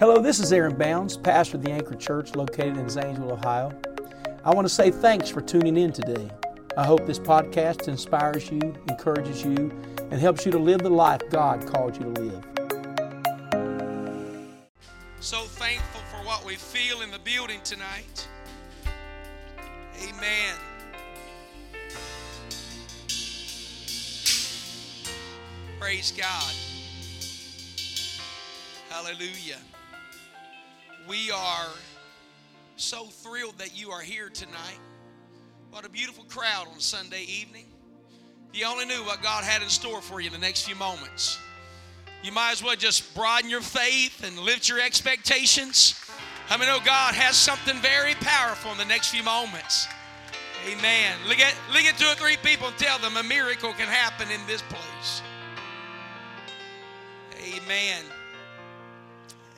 Hello, this is Aaron Bounds, pastor of the Anchor Church located in Zanesville, Ohio. I want to say thanks for tuning in today. I hope this podcast inspires you, encourages you, and helps you to live the life God called you to live. So thankful for what we feel in the building tonight. Amen. Praise God. Hallelujah. We are so thrilled that you are here tonight. What a beautiful crowd on Sunday evening. If you only knew what God had in store for you in the next few moments, you might as well just broaden your faith and lift your expectations. I mean, know God has something very powerful in the next few moments. Amen. Look at, look at two or three people and tell them a miracle can happen in this place. Amen.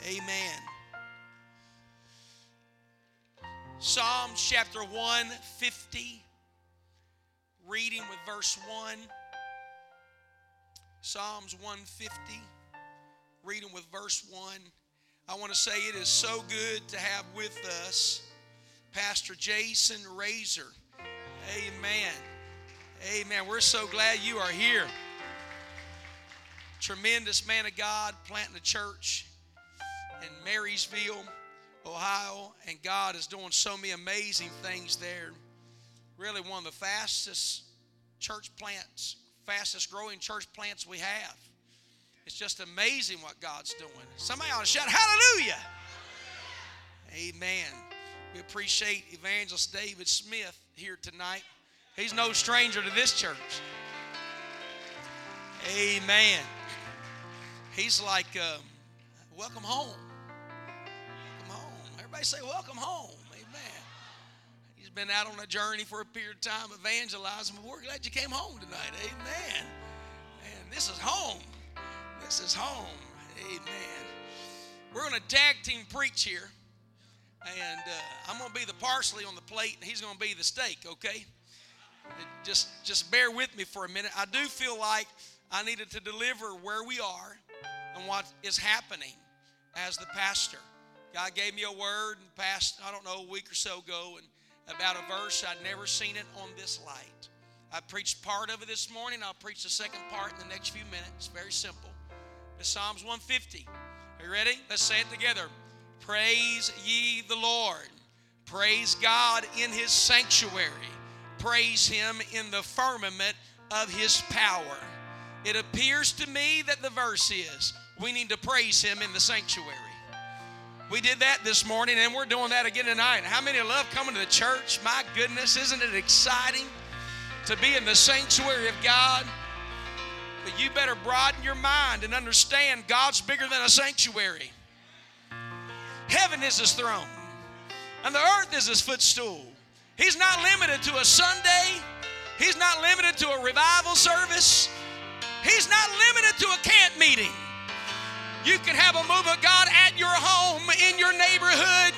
Amen. Psalms chapter 150, reading with verse 1. Psalms 150, reading with verse 1. I want to say it is so good to have with us Pastor Jason Razor. Amen. Amen. We're so glad you are here. Tremendous man of God planting a church in Marysville, Ohio, and God is doing so many amazing things there. Really, one of the fastest church plants, fastest growing church plants we have. It's just amazing what God's doing. Somebody ought to shout, Hallelujah! Amen. We appreciate Evangelist David Smith here tonight. He's no stranger to this church. Amen. He's like, um, welcome home. Everybody say, welcome home. Amen. He's been out on a journey for a period of time evangelizing, but we're glad you came home tonight. Amen. And this is home. This is home. Amen. We're going to tag team preach here. And uh, I'm going to be the parsley on the plate, and he's going to be the steak, okay? Just, just bear with me for a minute. I do feel like I needed to deliver where we are and what is happening as the pastor. God gave me a word in the past, I don't know, a week or so ago, and about a verse I'd never seen it on this light. I preached part of it this morning. I'll preach the second part in the next few minutes. Very simple. It's Psalms 150. Are you ready? Let's say it together. Praise ye the Lord. Praise God in his sanctuary. Praise him in the firmament of his power. It appears to me that the verse is we need to praise him in the sanctuary. We did that this morning and we're doing that again tonight. How many love coming to the church? My goodness, isn't it exciting to be in the sanctuary of God? But you better broaden your mind and understand God's bigger than a sanctuary. Heaven is his throne, and the earth is his footstool. He's not limited to a Sunday, he's not limited to a revival service, he's not limited to a camp meeting. You can have a move of God at your home, in your neighborhood.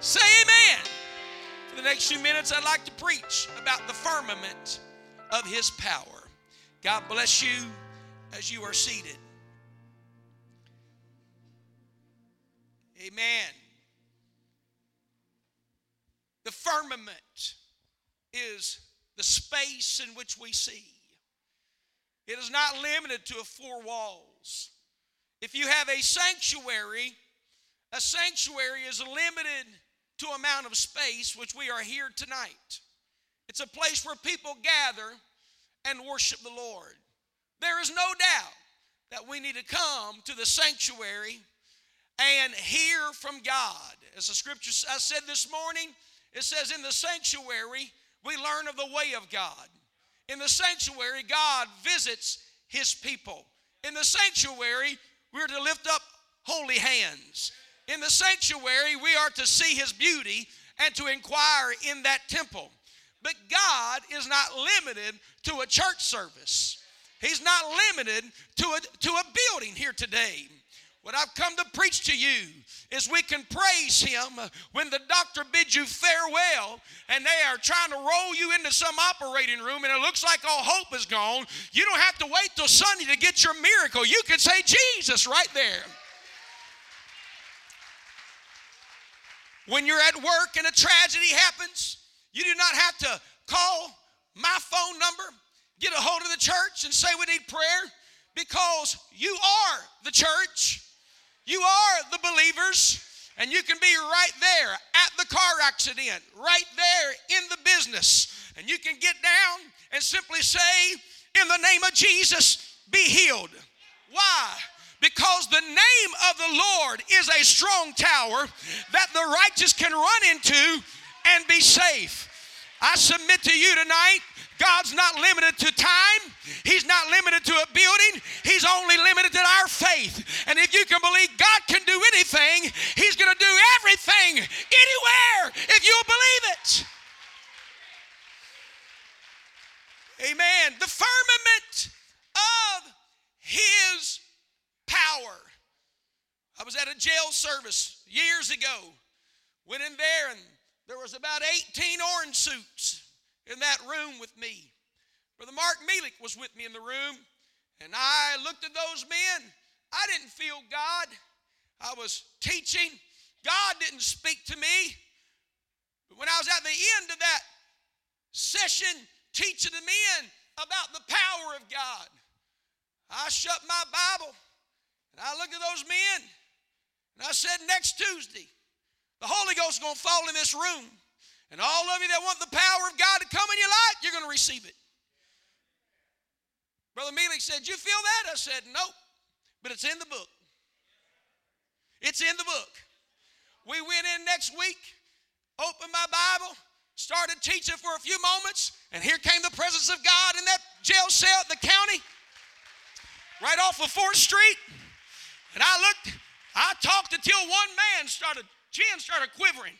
Say amen. For the next few minutes, I'd like to preach about the firmament of His power. God bless you as you are seated. Amen. The firmament is the space in which we see. It is not limited to four walls. If you have a sanctuary, a sanctuary is limited to amount of space, which we are here tonight. It's a place where people gather and worship the Lord. There is no doubt that we need to come to the sanctuary and hear from God. As the scripture I said this morning, it says, In the sanctuary, we learn of the way of God. In the sanctuary, God visits his people. In the sanctuary, we're to lift up holy hands. In the sanctuary, we are to see his beauty and to inquire in that temple. But God is not limited to a church service. He's not limited to a, to a building here today. What I've come to preach to you is we can praise Him when the doctor bids you farewell and they are trying to roll you into some operating room and it looks like all hope is gone. You don't have to wait till Sunday to get your miracle. You can say Jesus right there. When you're at work and a tragedy happens, you do not have to call my phone number, get a hold of the church, and say we need prayer because you are the church. You are the believers. And you can be right there at the car accident, right there in the business. And you can get down and simply say, In the name of Jesus, be healed. Why? Because the name of the Lord is a strong tower that the righteous can run into and be safe. I submit to you tonight God's not limited to time. He's not limited to a building. He's only limited to our faith. And if you can believe God can do anything, He's going to do everything, anywhere, if you'll believe it. Amen. The firmament of His power. I was at a jail service years ago. Went in there and there was about 18 orange suits in that room with me. Brother Mark Melik was with me in the room, and I looked at those men. I didn't feel God. I was teaching. God didn't speak to me. But when I was at the end of that session teaching the men about the power of God, I shut my Bible and I looked at those men and I said, next Tuesday, the Holy Ghost is going to fall in this room. And all of you that want the power of God to come in your life, you're going to receive it. Brother Mealy said, You feel that? I said, Nope. But it's in the book. It's in the book. We went in next week, opened my Bible, started teaching for a few moments, and here came the presence of God in that jail cell at the county, right off of 4th Street. And I looked, I talked until one man started, chin started quivering.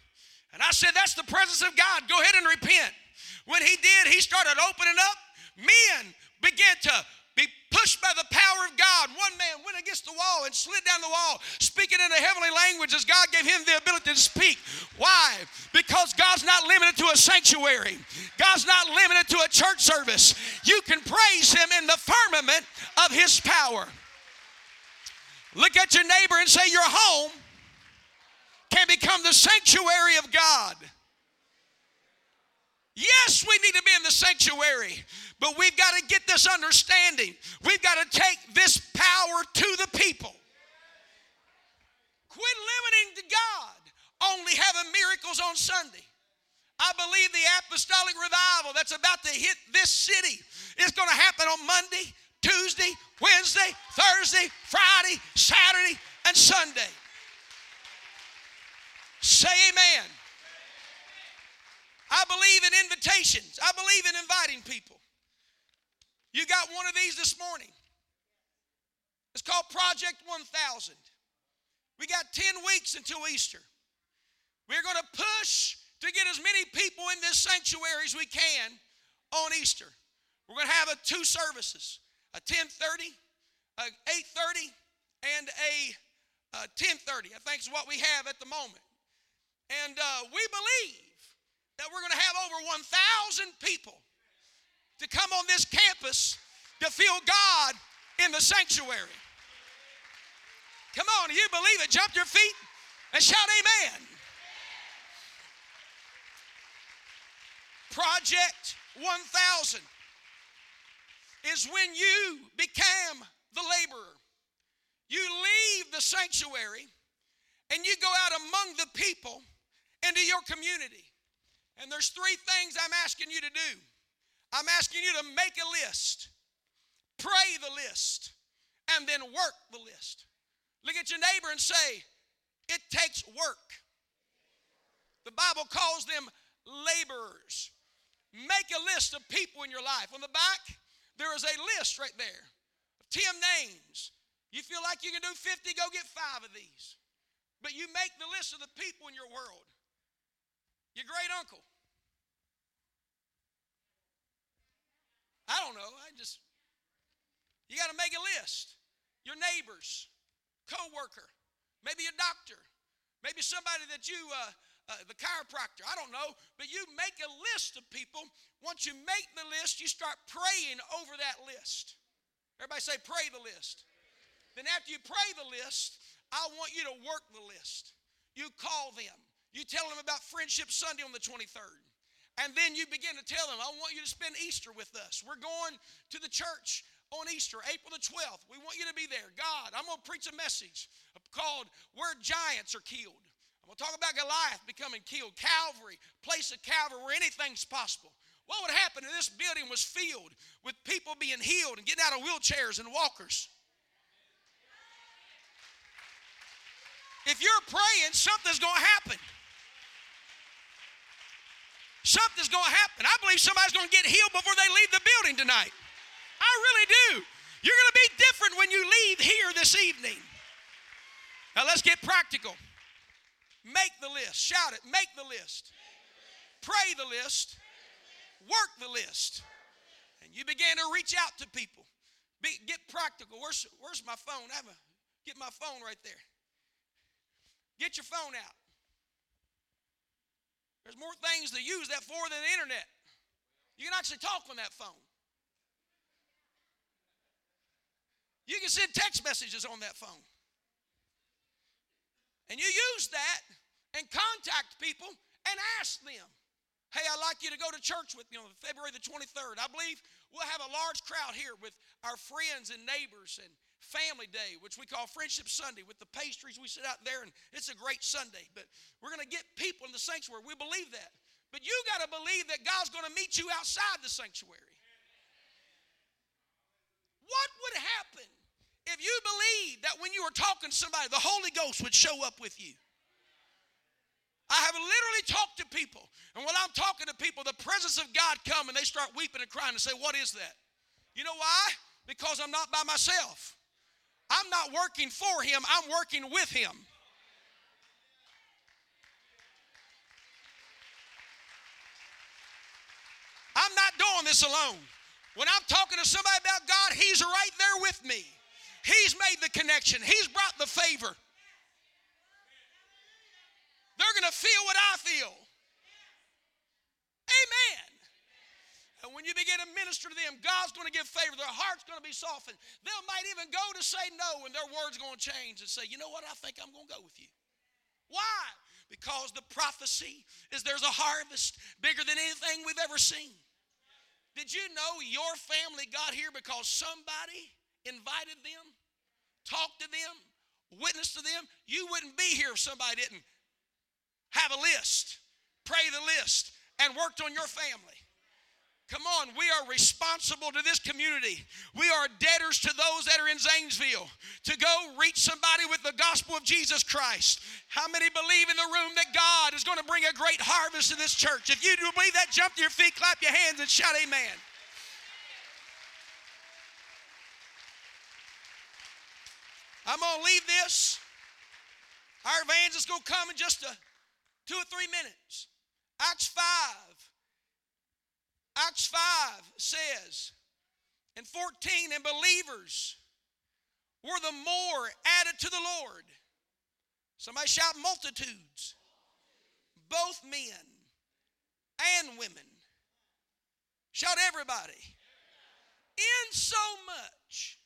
And I said, That's the presence of God. Go ahead and repent. When he did, he started opening up. Men began to be pushed by the power of God. One man went against the wall and slid down the wall, speaking in a heavenly language as God gave him the ability to speak. Why? Because God's not limited to a sanctuary, God's not limited to a church service. You can praise Him in the firmament of His power. Look at your neighbor and say, Your home can become the sanctuary of God. Yes, we need to be in the sanctuary, but we've got to get this understanding. We've got to take this power to the people. Quit limiting to God, only having miracles on Sunday. I believe the apostolic revival that's about to hit this city is going to happen on Monday, Tuesday, Wednesday, Thursday, Friday, Saturday, and Sunday. Say amen. I believe in invitations. I believe in inviting people. You got one of these this morning. It's called Project 1000. We got 10 weeks until Easter. We're going to push to get as many people in this sanctuary as we can on Easter. We're going to have a two services, a 10:30, a 8:30, and a, uh, a 10:30. I think is what we have at the moment. And uh, we believe that we're going to have over 1,000 people to come on this campus to feel God in the sanctuary. Come on, you believe it? Jump your feet and shout amen. Project 1000 is when you became the laborer. You leave the sanctuary and you go out among the people into your community. And there's three things I'm asking you to do. I'm asking you to make a list, pray the list, and then work the list. Look at your neighbor and say, It takes work. The Bible calls them laborers. Make a list of people in your life. On the back, there is a list right there of 10 names. You feel like you can do 50, go get five of these. But you make the list of the people in your world. Your great uncle. I don't know. I just, you got to make a list. Your neighbors, co-worker, maybe a doctor, maybe somebody that you, uh, uh, the chiropractor, I don't know, but you make a list of people. Once you make the list, you start praying over that list. Everybody say, pray the list. Then after you pray the list, I want you to work the list. You call them. You tell them about Friendship Sunday on the 23rd. And then you begin to tell them, I want you to spend Easter with us. We're going to the church on Easter, April the 12th. We want you to be there. God, I'm going to preach a message called Where Giants Are Killed. I'm going to talk about Goliath becoming killed, Calvary, place of Calvary where anything's possible. What would happen if this building was filled with people being healed and getting out of wheelchairs and walkers? If you're praying, something's going to happen. Something's going to happen. I believe somebody's going to get healed before they leave the building tonight. I really do. You're going to be different when you leave here this evening. Now let's get practical. Make the list. Shout it. Make the list. Pray the list. Work the list. And you begin to reach out to people. Be, get practical. Where's, where's my phone? I have a, get my phone right there. Get your phone out. There's more things to use that for than the internet. You can actually talk on that phone. You can send text messages on that phone. And you use that and contact people and ask them, hey, I'd like you to go to church with me on February the 23rd. I believe we'll have a large crowd here with our friends and neighbors and family day, which we call Friendship Sunday, with the pastries we sit out there, and it's a great Sunday. But we're going to get people in the sanctuary. We believe that. But you got to believe that God's going to meet you outside the sanctuary. What would happen if you believed that when you were talking to somebody, the Holy Ghost would show up with you? I have literally talked to people, and when I'm talking to people, the presence of God come and they start weeping and crying and say, "What is that?" You know why? Because I'm not by myself. I'm not working for him, I'm working with him. I'm not doing this alone. When I'm talking to somebody about God, He's right there with me. He's made the connection, He's brought the favor. They're going to feel what I feel. Amen. And when you begin to minister to them, God's going to give favor. Their heart's going to be softened. They might even go to say no, and their words going to change and say, you know what, I think I'm going to go with you. Why? Because the prophecy is there's a harvest bigger than anything we've ever seen. Did you know your family got here because somebody invited them, talked to them, witnessed to them? You wouldn't be here if somebody didn't have a list, pray the list, and worked on your family. Come on, we are responsible to this community. We are debtors to those that are in Zanesville to go reach somebody with the gospel of Jesus Christ. How many believe in the room that God is going to bring a great harvest to this church? If you do believe that, jump to your feet, clap your hands, and shout amen. I'm going to leave this. Our van's is going to come in just a, two or three minutes. Acts 5 Acts 5 says, and 14, and believers were the more added to the Lord. Somebody shout multitudes, both men and women. Shout everybody. In so much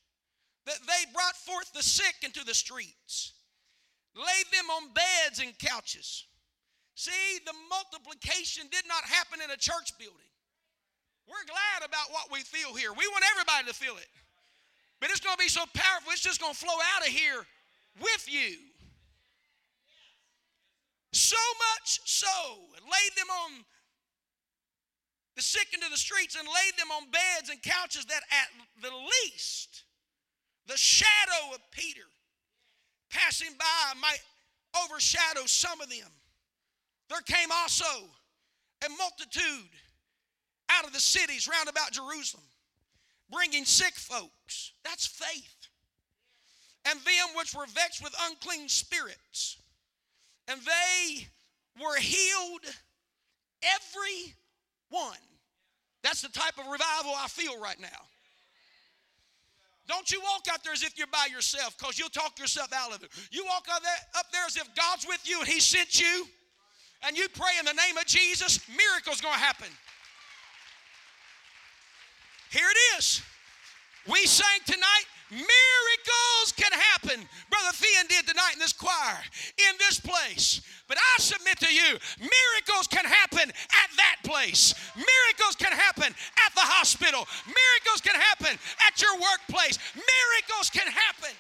that they brought forth the sick into the streets, laid them on beds and couches. See, the multiplication did not happen in a church building. We're glad about what we feel here. We want everybody to feel it. But it's going to be so powerful, it's just going to flow out of here with you. So much so, and laid them on the sick into the streets and laid them on beds and couches that at the least the shadow of Peter passing by might overshadow some of them. There came also a multitude out of the cities round about Jerusalem, bringing sick folks. That's faith. And them which were vexed with unclean spirits. And they were healed, every one. That's the type of revival I feel right now. Don't you walk out there as if you're by yourself because you'll talk yourself out of it. You walk up there, up there as if God's with you and He sent you, and you pray in the name of Jesus, miracles to happen. Here it is. We sang tonight, miracles can happen. Brother Thean did tonight in this choir, in this place. But I submit to you, miracles can happen at that place. Miracles can happen at the hospital. Miracles can happen at your workplace. Miracles can happen.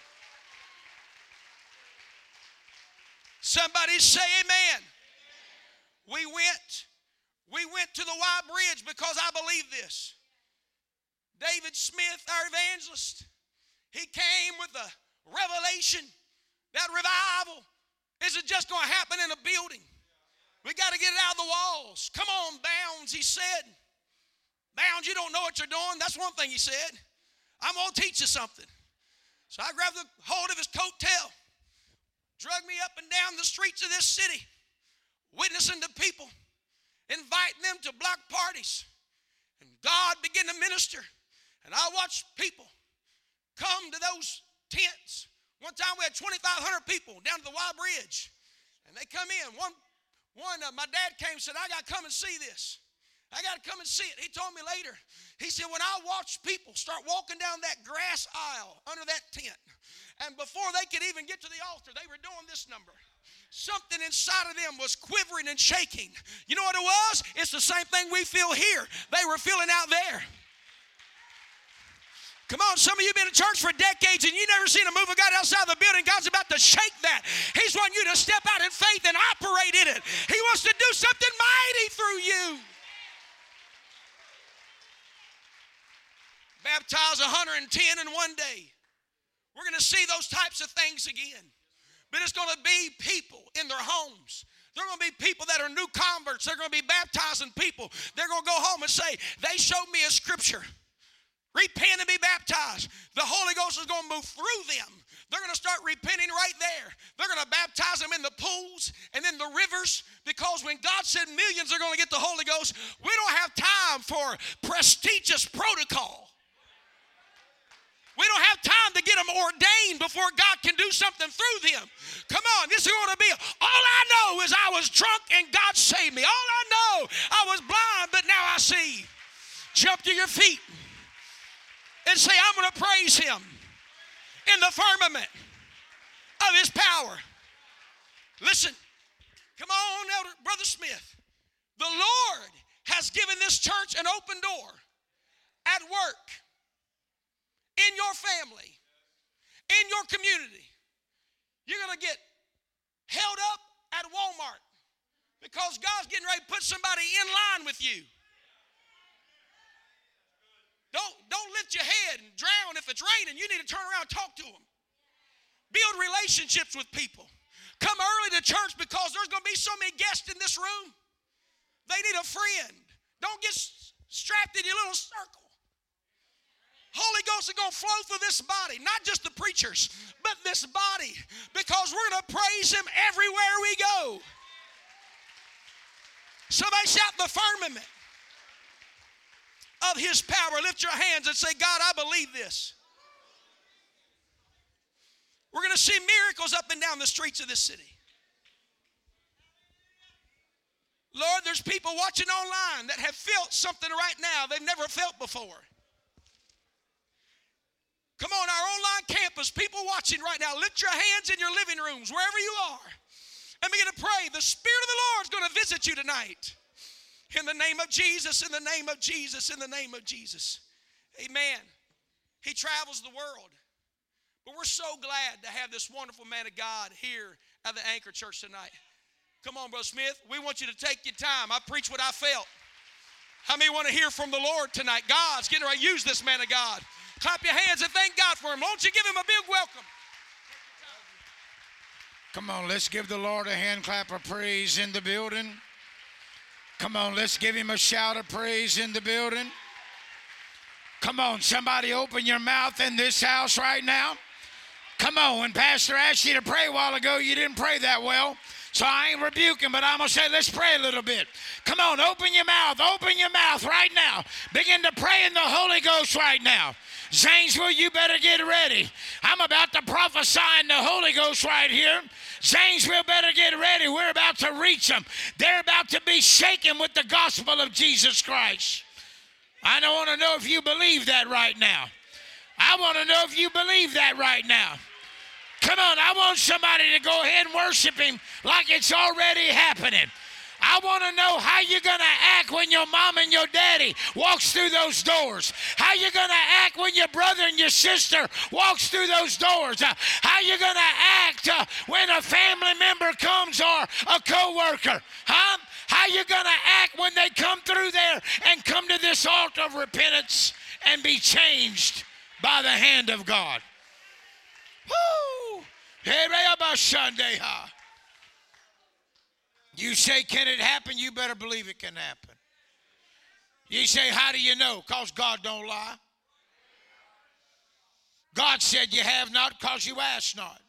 Somebody say amen. We went we went to the Y Bridge because I believe this. David Smith, our evangelist, he came with a revelation that revival isn't just going to happen in a building. We got to get it out of the walls. Come on, Bounds, he said. Bounds, you don't know what you're doing. That's one thing he said. I'm going to teach you something. So I grabbed the hold of his coat tail, drug me up and down the streets of this city, witnessing to people, inviting them to block parties. And God began to minister. And I watched people come to those tents. One time we had 2,500 people down to the Y Bridge. And they come in. One, one uh, my dad came and said, I got to come and see this. I got to come and see it. He told me later. He said, when I watched people start walking down that grass aisle under that tent, and before they could even get to the altar, they were doing this number. Something inside of them was quivering and shaking. You know what it was? It's the same thing we feel here. They were feeling out there. Come on, some of you have been in church for decades and you never seen a move of God outside the building. God's about to shake that. He's wanting you to step out in faith and operate in it. He wants to do something mighty through you. Baptize 110 in one day. We're going to see those types of things again. But it's going to be people in their homes. There are going to be people that are new converts. They're going to be baptizing people. They're going to go home and say, They showed me a scripture. Repent and be baptized. The Holy Ghost is going to move through them. They're going to start repenting right there. They're going to baptize them in the pools and in the rivers because when God said millions are going to get the Holy Ghost, we don't have time for prestigious protocol. We don't have time to get them ordained before God can do something through them. Come on, this is going to be all I know is I was drunk and God saved me. All I know, I was blind, but now I see. Jump to your feet and say, I'm going to praise him in the firmament of his power. Listen, come on, Elder Brother Smith. The Lord has given this church an open door at work, in your family, in your community. You're going to get held up at Walmart because God's getting ready to put somebody in line with you. Don't, don't lift your head and drown if it's raining. You need to turn around and talk to them. Build relationships with people. Come early to church because there's going to be so many guests in this room. They need a friend. Don't get strapped in your little circle. Holy Ghost is going to flow through this body, not just the preachers, but this body, because we're going to praise Him everywhere we go. Somebody shout the firmament of his power. Lift your hands and say, God, I believe this. We're going to see miracles up and down the streets of this city. Lord, there's people watching online that have felt something right now they've never felt before. Come on, our online campus, people watching right now, lift your hands in your living rooms, wherever you are, and begin to pray. The Spirit of the Lord is going to visit you tonight. In the name of Jesus, in the name of Jesus, in the name of Jesus. Amen. He travels the world. But we're so glad to have this wonderful man of God here at the Anchor Church tonight. Come on, Brother Smith. We want you to take your time. I preach what I felt. How many want to hear from the Lord tonight? God's getting ready to use this man of God. Clap your hands and thank God for him. Won't you give him a big welcome? Come on, let's give the Lord a hand clap of praise in the building. Come on, let's give him a shout of praise in the building. Come on, somebody open your mouth in this house right now. Come on, when Pastor asked you to pray a while ago, you didn't pray that well. So I ain't rebuking, but I'm going to say, let's pray a little bit. Come on, open your mouth. Open your mouth right now. Begin to pray in the Holy Ghost right now. Zanesville, you better get ready. I'm about to prophesy in the Holy Ghost right here. Zanesville better get ready. We're about to reach them. They're about to be shaken with the gospel of Jesus Christ. I don't want to know if you believe that right now. I want to know if you believe that right now. Come on, I want somebody to go ahead and worship him like it's already happening. I want to know how you're going to act when your mom and your daddy walks through those doors. How you're going to act when your brother and your sister walks through those doors. Uh, how you're going to act uh, when a family member comes or a coworker. Huh? How you're going to act when they come through there and come to this altar of repentance and be changed by the hand of God? Woo! You say, Can it happen? You better believe it can happen. You say, How do you know? Because God don't lie. God said, You have not because you ask not.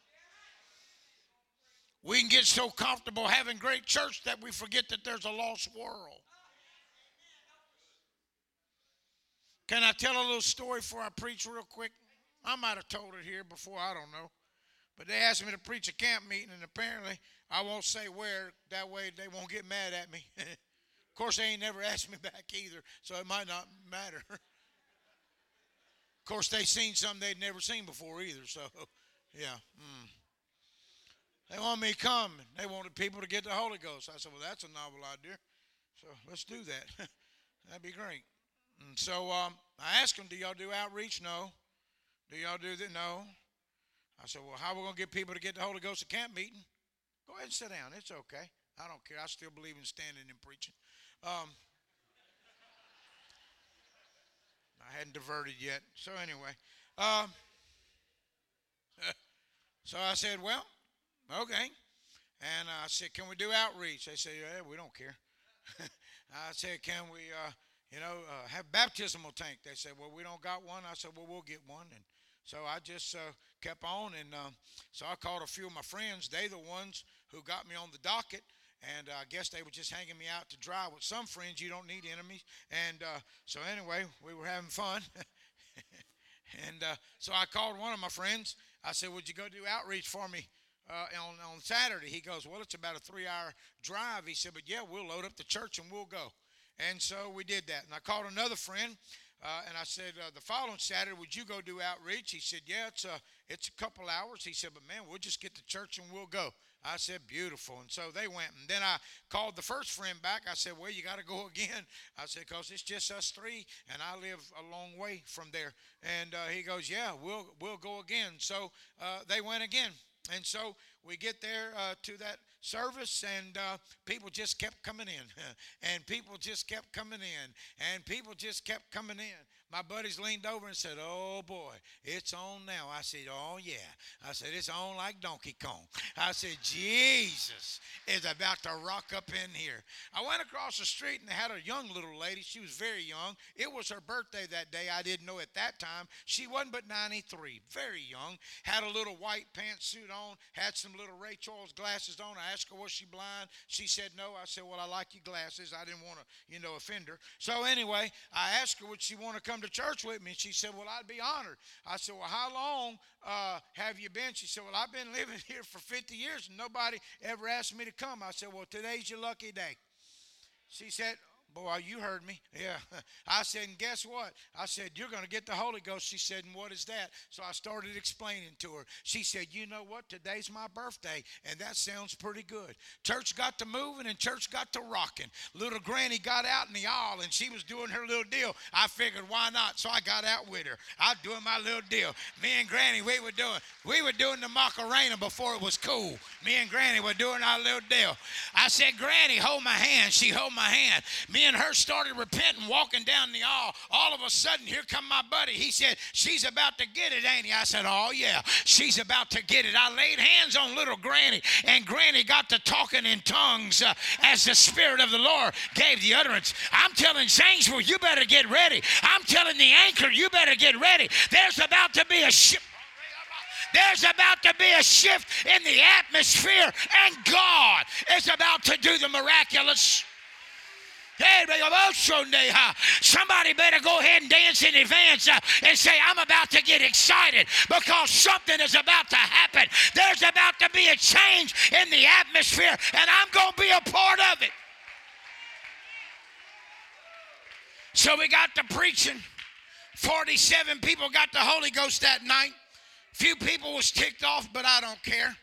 We can get so comfortable having great church that we forget that there's a lost world. Can I tell a little story before I preach real quick? I might have told it here before, I don't know. But they asked me to preach a camp meeting, and apparently I won't say where. That way they won't get mad at me. of course, they ain't never asked me back either, so it might not matter. of course, they seen something they'd never seen before either, so yeah. Mm. They want me to come. They wanted people to get the Holy Ghost. I said, well, that's a novel idea. So let's do that. That'd be great. And so um, I asked them, do y'all do outreach? No. Do y'all do that? No. I said, well, how are we going to get people to get the Holy Ghost at camp meeting? Go ahead and sit down. It's okay. I don't care. I still believe in standing and preaching. Um, I hadn't diverted yet. So anyway, um, so I said, well, okay. And I said, can we do outreach? They said, yeah, we don't care. I said, can we, uh, you know, uh, have baptismal tank? They said, well, we don't got one. I said, well, we'll get one. And so I just uh, kept on, and uh, so I called a few of my friends. They the ones who got me on the docket, and uh, I guess they were just hanging me out to dry. With some friends, you don't need enemies, and uh, so anyway, we were having fun. and uh, so I called one of my friends. I said, "Would you go do outreach for me?" Uh, on, on Saturday, he goes, Well, it's about a three hour drive. He said, But yeah, we'll load up the church and we'll go. And so we did that. And I called another friend uh, and I said, uh, the following Saturday, would you go do outreach? He said, yeah, it's a, it's a couple hours. He said, but man, we'll just get to church and we'll go. I said, beautiful. And so they went. And then I called the first friend back. I said, well, you got to go again. I said, because it's just us three, and I live a long way from there. And uh, he goes, yeah, we'll, we'll go again. So uh, they went again. And so we get there uh, to that service, and uh, people just kept coming in, and people just kept coming in, and people just kept coming in. My buddies leaned over and said, Oh boy, it's on now. I said, Oh yeah. I said, It's on like Donkey Kong. I said, Jesus is about to rock up in here. I went across the street and had a young little lady. She was very young. It was her birthday that day. I didn't know at that time. She wasn't but 93, very young. Had a little white pantsuit on, had some little Ray Charles glasses on. I asked her, Was she blind? She said, No. I said, Well, I like your glasses. I didn't want to, you know, offend her. So anyway, I asked her, Would she want to come to church with me? And she said, Well, I'd be honored. I said, Well, how long uh, have you been? She said, Well, I've been living here for 50 years and nobody ever asked me to come. I said, Well, today's your lucky day. She said, Boy, you heard me. Yeah. I said, and guess what? I said, You're going to get the Holy Ghost. She said, And what is that? So I started explaining to her. She said, You know what? Today's my birthday. And that sounds pretty good. Church got to moving and church got to rocking. Little granny got out in the aisle and she was doing her little deal. I figured, why not? So I got out with her. I was doing my little deal. Me and granny, we were doing, we were doing the Macarena before it was cool. Me and granny were doing our little deal. I said, Granny, hold my hand. She hold my hand. Me and her started repenting, walking down the aisle. All of a sudden, here come my buddy. He said, She's about to get it, ain't he? I said, Oh, yeah, she's about to get it. I laid hands on little Granny, and Granny got to talking in tongues uh, as the Spirit of the Lord gave the utterance. I'm telling Zanesville, you better get ready. I'm telling the anchor, you better get ready. There's about to be a ship. There's about to be a shift in the atmosphere, and God is about to do the miraculous. Somebody better go ahead and dance in advance uh, and say, I'm about to get excited because something is about to happen. There's about to be a change in the atmosphere, and I'm going to be a part of it. So we got to preaching. 47 people got the Holy Ghost that night. Few people was ticked off, but I don't care.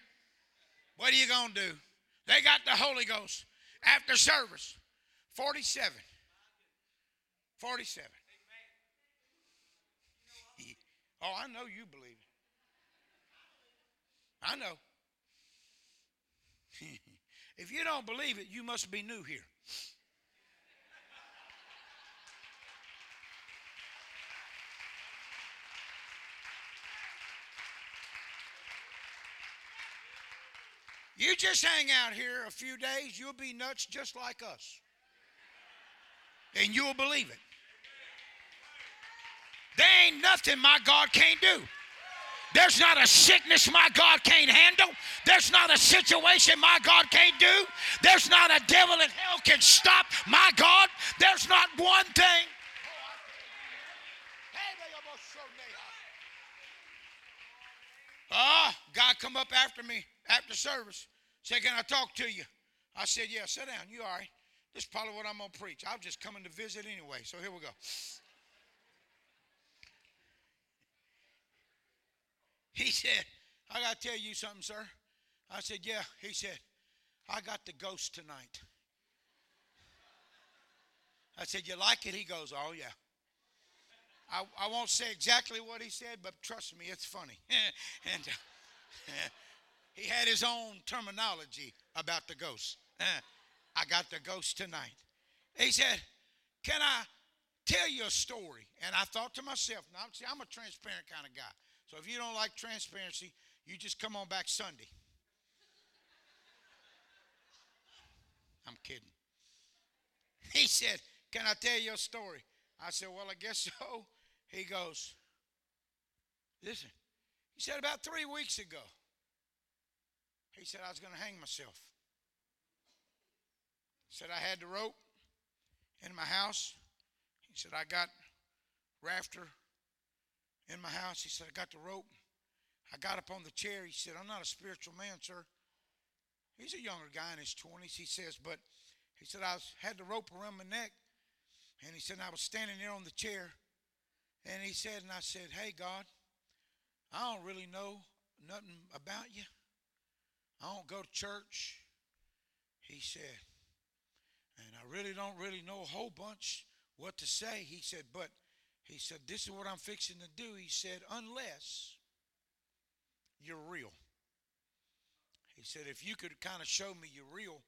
What are you going to do? They got the Holy Ghost after service. 47. 47. Oh, I know you believe it. I know. if you don't believe it, you must be new here. You just hang out here a few days, you'll be nuts just like us. And you'll believe it. There ain't nothing my God can't do. There's not a sickness my God can't handle. There's not a situation my God can't do. There's not a devil in hell can stop my God. There's not one thing. Ah, oh, God come up after me after service. Said, Can I talk to you? I said, Yeah, sit down. You all right? This is probably what I'm going to preach. I'm just coming to visit anyway. So here we go. He said, I got to tell you something, sir. I said, Yeah. He said, I got the ghost tonight. I said, You like it? He goes, Oh, yeah. I, I won't say exactly what he said, but trust me, it's funny. and uh, he had his own terminology about the ghost. I got the ghost tonight. He said, Can I tell you a story? And I thought to myself, now, see, I'm a transparent kind of guy. So if you don't like transparency, you just come on back Sunday. I'm kidding. He said, Can I tell you a story? I said, Well, I guess so. He goes, Listen, he said, About three weeks ago, he said, I was going to hang myself. Said, I had the rope in my house. He said, I got rafter in my house. He said, I got the rope. I got up on the chair. He said, I'm not a spiritual man, sir. He's a younger guy in his 20s. He says, but he said, I had the rope around my neck. And he said, I was standing there on the chair. And he said, and I said, hey, God, I don't really know nothing about you. I don't go to church. He said, and I really don't really know a whole bunch what to say. He said, but he said, this is what I'm fixing to do. He said, unless you're real. He said, if you could kind of show me you're real,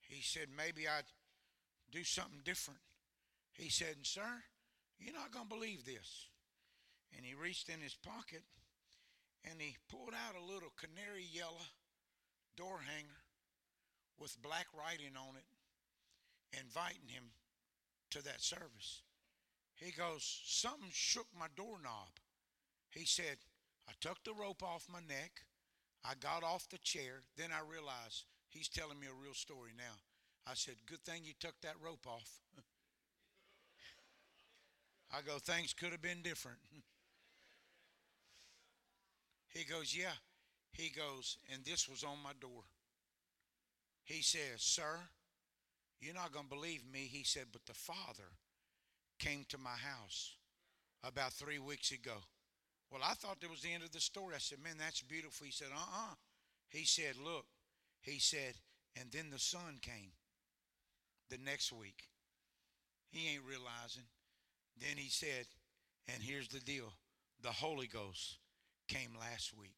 he said, maybe I'd do something different. He said, sir, you're not going to believe this. And he reached in his pocket and he pulled out a little canary yellow door hanger with black writing on it, inviting him to that service. He goes, Something shook my doorknob. He said, I took the rope off my neck. I got off the chair. Then I realized he's telling me a real story now. I said, Good thing you took that rope off. I go, Things could have been different. he goes, Yeah. He goes, and this was on my door. He says, Sir, you're not going to believe me. He said, but the Father came to my house about three weeks ago. Well, I thought that was the end of the story. I said, Man, that's beautiful. He said, Uh uh-uh. uh He said, Look, he said, and then the son came the next week. He ain't realizing. Then he said, and here's the deal the Holy Ghost came last week.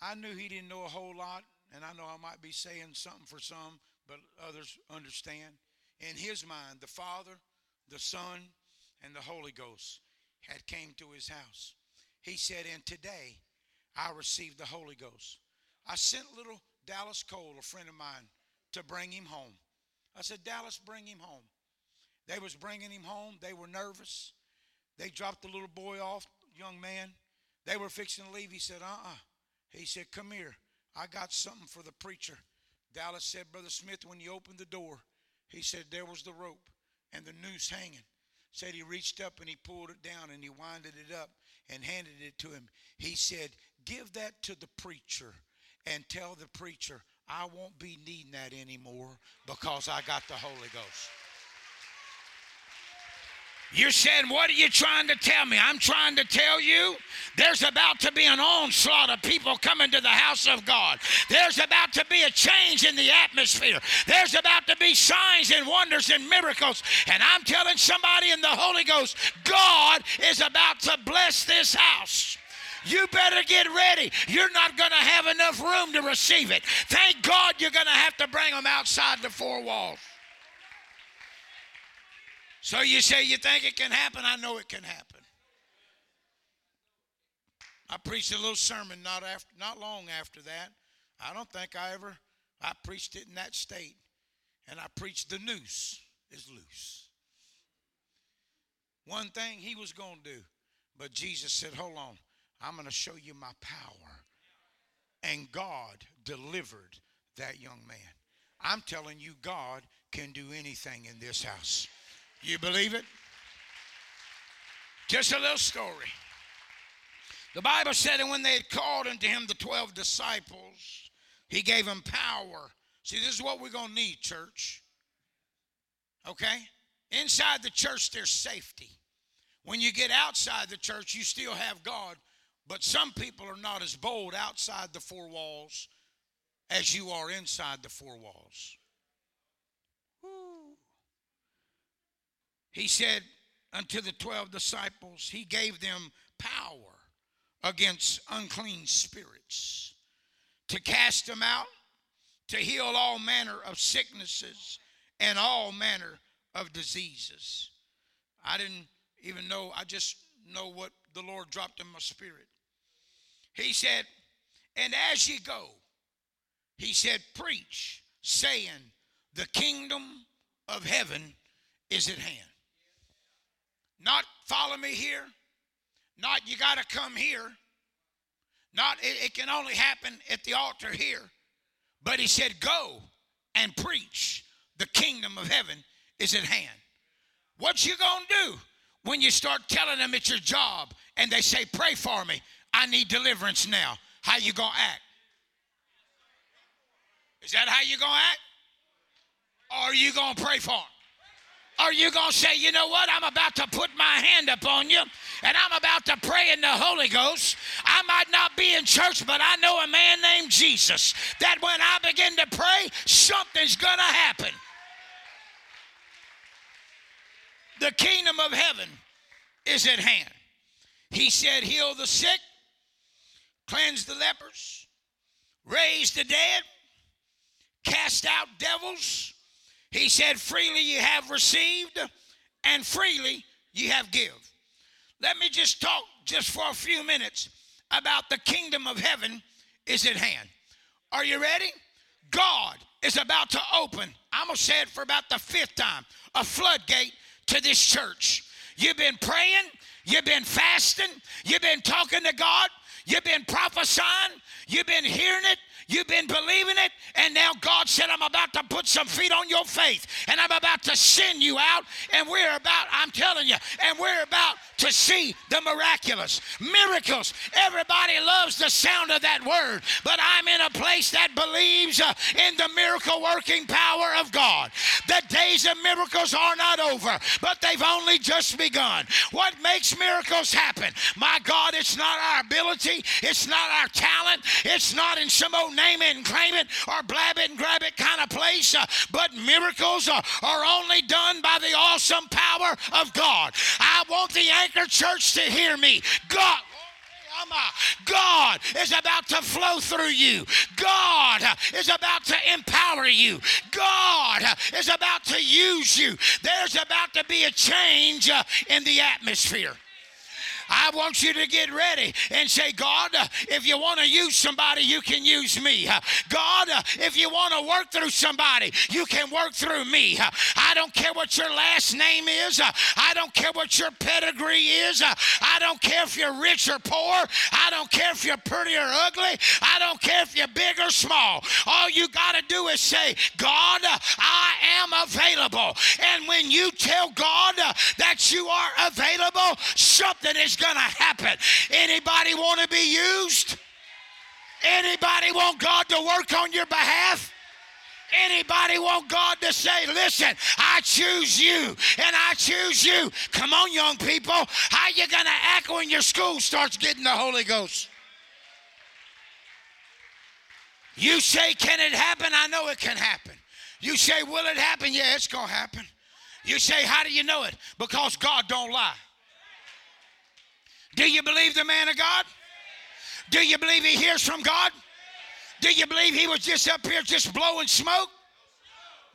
I knew he didn't know a whole lot, and I know I might be saying something for some, but others understand. In his mind, the Father, the Son, and the Holy Ghost had came to his house. He said, and today I received the Holy Ghost. I sent little Dallas Cole, a friend of mine, to bring him home. I said, Dallas, bring him home. They was bringing him home. They were nervous. They dropped the little boy off, young man. They were fixing to leave. He said, uh uh He said, Come here. I got something for the preacher. Dallas said, Brother Smith, when you opened the door, he said, There was the rope and the noose hanging. Said he reached up and he pulled it down and he winded it up and handed it to him. He said, Give that to the preacher and tell the preacher, I won't be needing that anymore because I got the Holy Ghost. You're saying, What are you trying to tell me? I'm trying to tell you there's about to be an onslaught of people coming to the house of God. There's about to be a change in the atmosphere. There's about to be signs and wonders and miracles. And I'm telling somebody in the Holy Ghost, God is about to bless this house. You better get ready. You're not going to have enough room to receive it. Thank God you're going to have to bring them outside the four walls. So you say you think it can happen? I know it can happen. I preached a little sermon not after not long after that. I don't think I ever I preached it in that state. And I preached the noose is loose. One thing he was going to do, but Jesus said, "Hold on. I'm going to show you my power." And God delivered that young man. I'm telling you God can do anything in this house. You believe it? Just a little story. The Bible said, and when they had called unto him the 12 disciples, he gave them power. See, this is what we're going to need, church. Okay? Inside the church, there's safety. When you get outside the church, you still have God, but some people are not as bold outside the four walls as you are inside the four walls. He said unto the 12 disciples, he gave them power against unclean spirits to cast them out, to heal all manner of sicknesses and all manner of diseases. I didn't even know, I just know what the Lord dropped in my spirit. He said, And as ye go, he said, Preach, saying, The kingdom of heaven is at hand. Not follow me here. Not you got to come here. Not it, it, can only happen at the altar here. But he said, Go and preach. The kingdom of heaven is at hand. What you gonna do when you start telling them it's your job and they say, Pray for me. I need deliverance now. How you gonna act? Is that how you gonna act? Or are you gonna pray for them? Are you going to say, you know what? I'm about to put my hand upon you and I'm about to pray in the Holy Ghost. I might not be in church, but I know a man named Jesus that when I begin to pray, something's going to happen. The kingdom of heaven is at hand. He said, Heal the sick, cleanse the lepers, raise the dead, cast out devils he said, Freely you have received, and freely you have give. Let me just talk just for a few minutes about the kingdom of heaven is at hand. Are you ready? God is about to open, I'm going to say it for about the fifth time, a floodgate to this church. You've been praying, you've been fasting, you've been talking to God, you've been prophesying, you've been hearing it, You've been believing it, and now God said, I'm about to put some feet on your faith, and I'm about to send you out, and we're about, I'm telling you, and we're about to see the miraculous. Miracles. Everybody loves the sound of that word, but I'm in a place that believes uh, in the miracle working power of God. The days of miracles are not over, but they've only just begun. What makes miracles happen? My God, it's not our ability, it's not our talent, it's not in some old name it and claim it or blab it and grab it kind of place, uh, but miracles are, are only done by the awesome power of God. I want the anchor church to hear me. God. God is about to flow through you. God is about to empower you. God is about to use you. There's about to be a change uh, in the atmosphere. I want you to get ready and say, God, if you want to use somebody, you can use me. God, if you want to work through somebody, you can work through me. I don't care what your last name is. I don't care what your pedigree is. I don't care if you're rich or poor. I don't care if you're pretty or ugly. I don't care if you're big or small. All you got to do is say, God, I am available. And when you tell God that you are available, something is going to happen. Anybody want to be used? Anybody want God to work on your behalf? Anybody want God to say, listen, I choose you and I choose you? Come on, young people. How you going to act when your school starts getting the Holy Ghost? You say, can it happen? I know it can happen. You say, will it happen? Yeah, it's going to happen. You say, how do you know it? Because God don't lie. Do you believe the man of God? Do you believe he hears from God? Do you believe he was just up here just blowing smoke?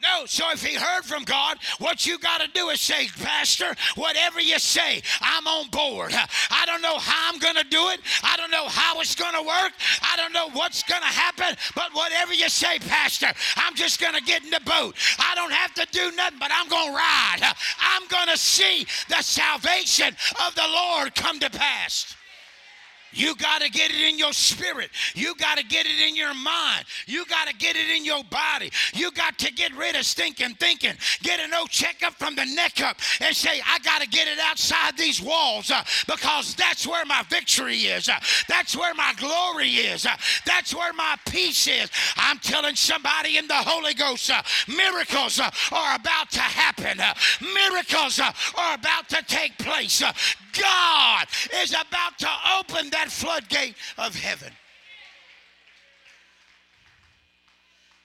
No, so if he heard from God, what you got to do is say, Pastor, whatever you say, I'm on board. I don't know how I'm going to do it. I don't know how it's going to work. I don't know what's going to happen, but whatever you say, Pastor, I'm just going to get in the boat. I don't have to do nothing, but I'm going to ride. I'm going to see the salvation of the Lord come to pass. You got to get it in your spirit. You got to get it in your mind. You got to get it in your body. You got to get rid of stinking thinking. Get an old checkup from the neck up and say, I got to get it outside these walls uh, because that's where my victory is. Uh, that's where my glory is. Uh, that's where my peace is. I'm telling somebody in the Holy Ghost, uh, miracles uh, are about to happen. Uh, miracles are about to take place. God is about to open that floodgate of heaven.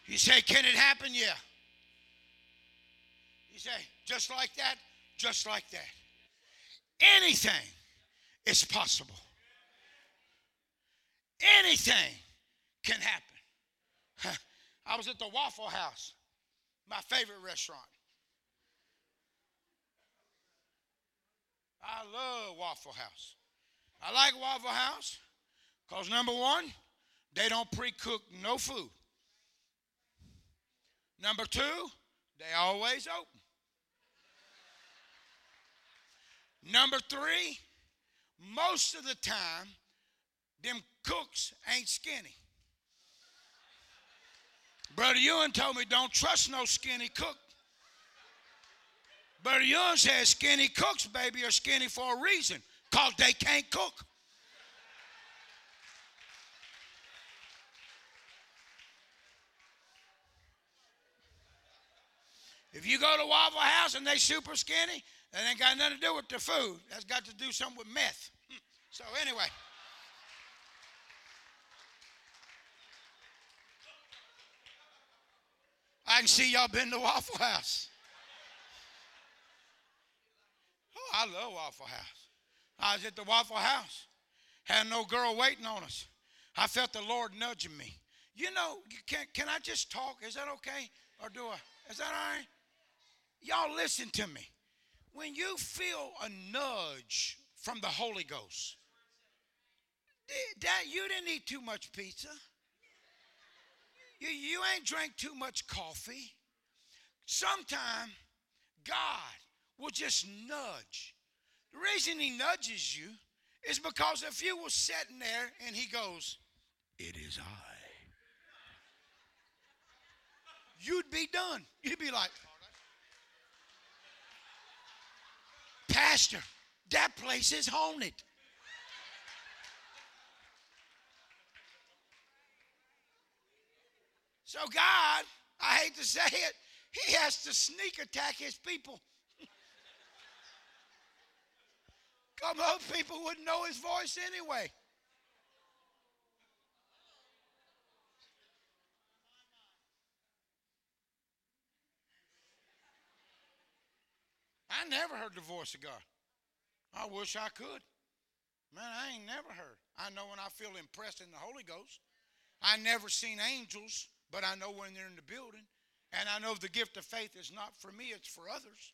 You say, Can it happen? Yeah. You say, Just like that? Just like that. Anything is possible. Anything can happen. I was at the Waffle House, my favorite restaurant. I love Waffle House. I like Waffle House because number one, they don't pre-cook no food. Number two, they always open. Number three, most of the time, them cooks ain't skinny. Brother Ewan told me don't trust no skinny cook. Brother Young says skinny cooks, baby, are skinny for a reason because they can't cook. If you go to Waffle House and they super skinny, that ain't got nothing to do with the food. That's got to do something with meth. Hmm. So anyway. I can see y'all been to Waffle House. Oh, I love Waffle House. I was at the Waffle House, had no girl waiting on us. I felt the Lord nudging me. You know, you can, can I just talk? Is that okay? Or do I? Is that all right? Y'all listen to me. When you feel a nudge from the Holy Ghost, that you didn't eat too much pizza. You, you ain't drank too much coffee. Sometime God will just nudge. The reason he nudges you is because if you were sitting there and he goes, It is I, you'd be done. You'd be like, Pastor, that place is haunted. So, God, I hate to say it, He has to sneak attack His people. Come most people wouldn't know his voice anyway. I never heard the voice of God. I wish I could. Man, I ain't never heard. I know when I feel impressed in the Holy Ghost. I never seen angels, but I know when they're in the building. And I know the gift of faith is not for me, it's for others.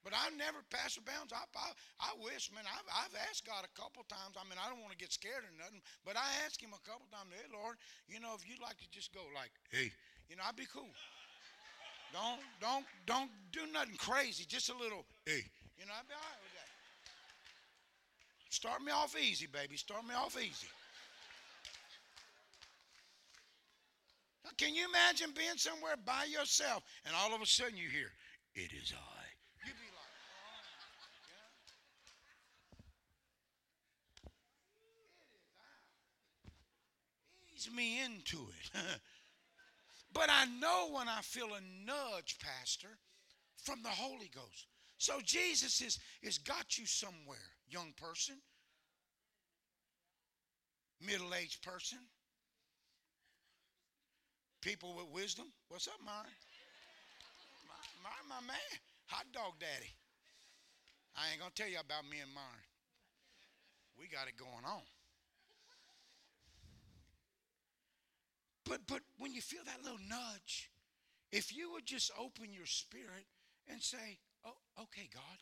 But I've never passed the bounds. I, I, I wish, man, I've, I've asked God a couple times. I mean, I don't want to get scared or nothing, but I asked him a couple times, hey, Lord, you know, if you'd like to just go like, hey, you know, I'd be cool. Don't, don't, don't do nothing crazy. Just a little, hey, you know, I'd be all right with that. Start me off easy, baby. Start me off easy. Now, can you imagine being somewhere by yourself and all of a sudden you hear, it is I. You'd be like, oh, Ease me into it. but I know when I feel a nudge, Pastor, from the Holy Ghost. So Jesus is, is got you somewhere, young person, middle-aged person, people with wisdom. What's up, Myron? My, my, my man, hot dog daddy. I ain't gonna tell you about me and Myron. We got it going on. But but when you feel that little nudge, if you would just open your spirit and say, "Oh, okay, God,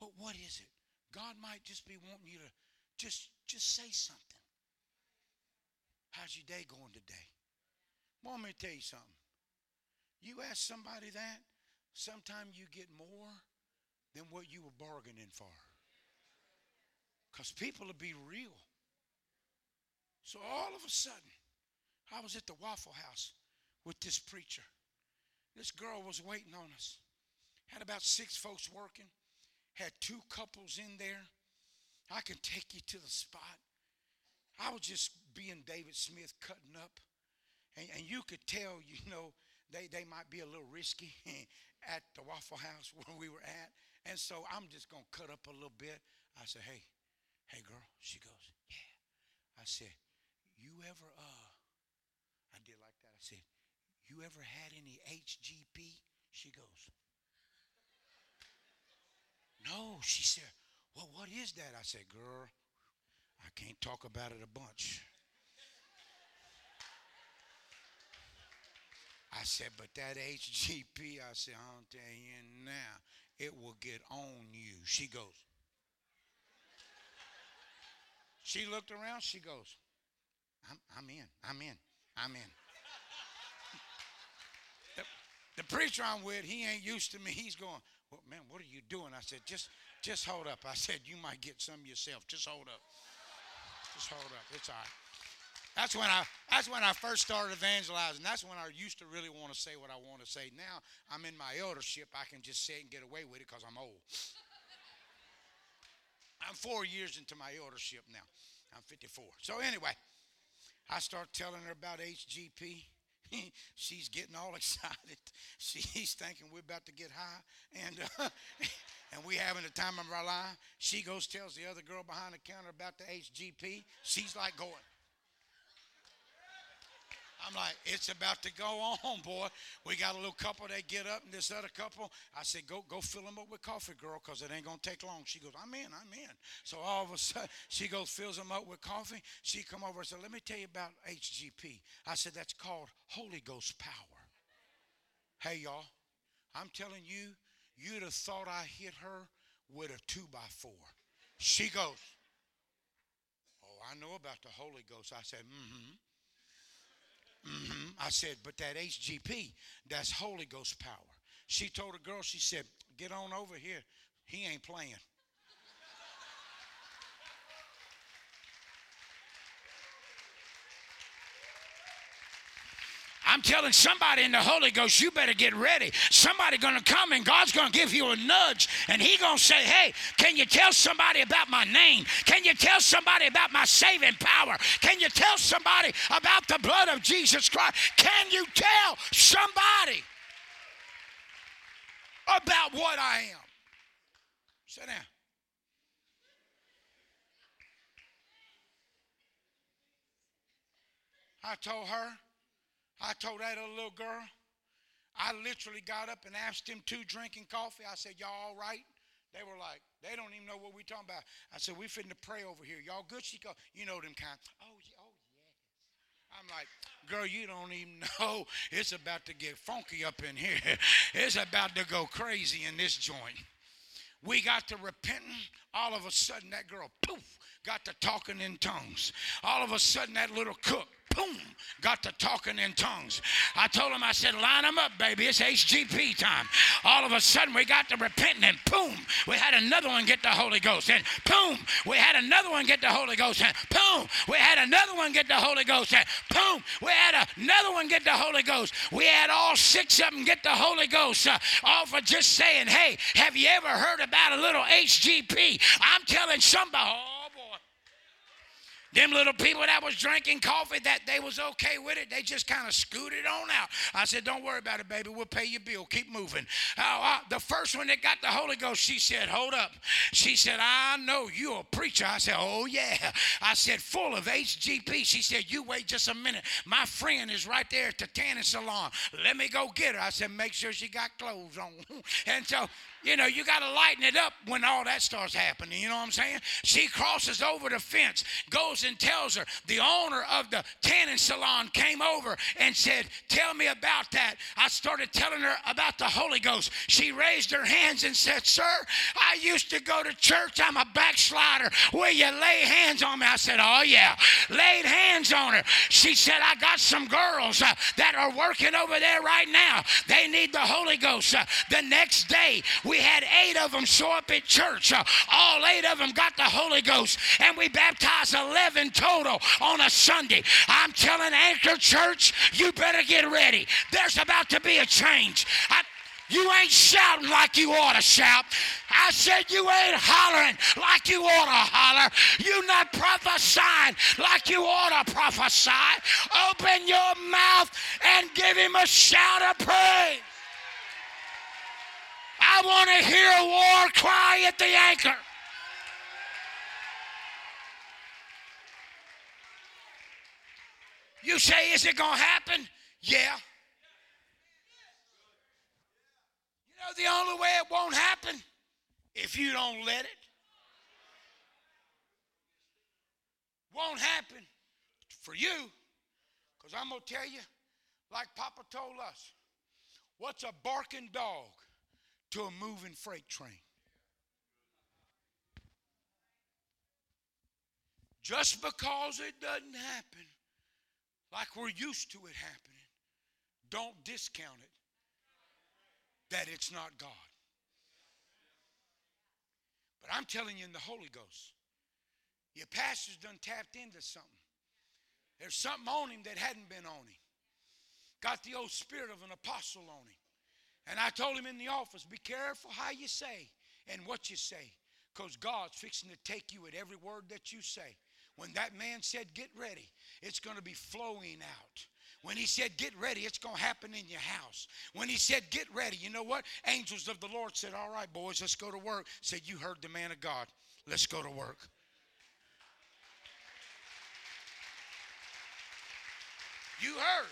but what is it?" God might just be wanting you to just just say something. How's your day going today? Let me tell you something. You ask somebody that, sometimes you get more than what you were bargaining for. Because people will be real. So all of a sudden, I was at the Waffle House with this preacher. This girl was waiting on us. Had about six folks working. Had two couples in there. I can take you to the spot. I was just being David Smith cutting up. And, and you could tell, you know, they, they might be a little risky at the Waffle House where we were at. And so I'm just going to cut up a little bit. I said, hey, hey, girl. She goes, yeah. I said, you ever, uh, I did like that. I said, you ever had any HGP? She goes, no. She said, well, what is that? I said, girl, I can't talk about it a bunch. I said, but that HGP, I said, I'll tell you now, it will get on you. She goes. She looked around, she goes, I'm, I'm in, I'm in, I'm in. The, the preacher I'm with, he ain't used to me. He's going, well, man, what are you doing? I said, just, just hold up. I said, you might get some yourself. Just hold up. Just hold up. It's all right. That's when I that's when I first started evangelizing. That's when I used to really want to say what I want to say. Now I'm in my eldership. I can just say it and get away with it because I'm old. I'm four years into my eldership now. I'm 54. So anyway, I start telling her about HGP. She's getting all excited. She's thinking we're about to get high, and uh, and we having the time of our life. She goes tells the other girl behind the counter about the HGP. She's like going. I'm like, it's about to go on, boy. We got a little couple. They get up, and this other couple, I said, go, go fill them up with coffee, girl, because it ain't gonna take long. She goes, I'm in, I'm in. So all of a sudden, she goes, fills them up with coffee. She come over and said, let me tell you about HGP. I said, that's called Holy Ghost power. Hey, y'all, I'm telling you, you'd have thought I hit her with a two by four. She goes, oh, I know about the Holy Ghost. I said, mm-hmm. Mm-hmm. I said, but that HGP, that's Holy Ghost power. She told a girl, she said, get on over here. He ain't playing. I'm telling somebody in the Holy Ghost, you better get ready. Somebody going to come and God's going to give you a nudge and he going to say, hey, can you tell somebody about my name? Can you tell somebody about my saving power? Can you tell somebody about the blood of Jesus Christ? Can you tell somebody about what I am? Sit down. I told her, I told that little girl, I literally got up and asked them two drinking coffee. I said, Y'all all right? They were like, they don't even know what we talking about. I said, we finna pray over here. Y'all good? She go, you know them kind. Oh, oh yeah. I'm like, girl, you don't even know. It's about to get funky up in here. It's about to go crazy in this joint. we got to repenting, all of a sudden that girl, poof, got to talking in tongues. All of a sudden that little cook, boom, got to talking in tongues. I told him, I said, line them up, baby. It's HGP time. All of a sudden, we got to repenting, and boom, we had another one get the Holy Ghost. And boom, we had another one get the Holy Ghost. And boom, we had another one get the Holy Ghost. And boom, we had another one get the Holy Ghost. We had all six of them get the Holy Ghost. Uh, all for just saying, hey, have you ever heard about a little HGP? I'm telling somebody, them little people that was drinking coffee, that they was okay with it. They just kind of scooted on out. I said, "Don't worry about it, baby. We'll pay your bill. Keep moving." Uh, the first one that got the Holy Ghost, she said, "Hold up." She said, "I know you're a preacher." I said, "Oh yeah." I said, "Full of HGP." She said, "You wait just a minute. My friend is right there at the tanning salon. Let me go get her." I said, "Make sure she got clothes on." and so you know, you got to lighten it up when all that starts happening. You know what I'm saying? She crosses over the fence, goes and tells her. The owner of the tanning salon came over and said, Tell me about that. I started telling her about the Holy Ghost. She raised her hands and said, Sir, I used to go to church. I'm a backslider. Will you lay hands on me? I said, Oh, yeah. Laid hands on her. She said, I got some girls uh, that are working over there right now. They need the Holy Ghost. Uh, the next day, we we had eight of them show up at church. Uh, all eight of them got the Holy Ghost, and we baptized 11 total on a Sunday. I'm telling Anchor Church, you better get ready. There's about to be a change. I, you ain't shouting like you ought to shout. I said you ain't hollering like you ought to holler. You not prophesying like you ought to prophesy. Open your mouth and give him a shout of praise. I want to hear a war cry at the anchor. You say, is it going to happen? Yeah. You know the only way it won't happen? If you don't let it. Won't happen for you. Because I'm going to tell you, like Papa told us, what's a barking dog? To a moving freight train. Just because it doesn't happen like we're used to it happening, don't discount it that it's not God. But I'm telling you in the Holy Ghost, your pastor's done tapped into something. There's something on him that hadn't been on him. Got the old spirit of an apostle on him. And I told him in the office, be careful how you say and what you say, because God's fixing to take you at every word that you say. When that man said, get ready, it's going to be flowing out. When he said, get ready, it's going to happen in your house. When he said, get ready, you know what? Angels of the Lord said, all right, boys, let's go to work. Said, you heard the man of God. Let's go to work. You heard.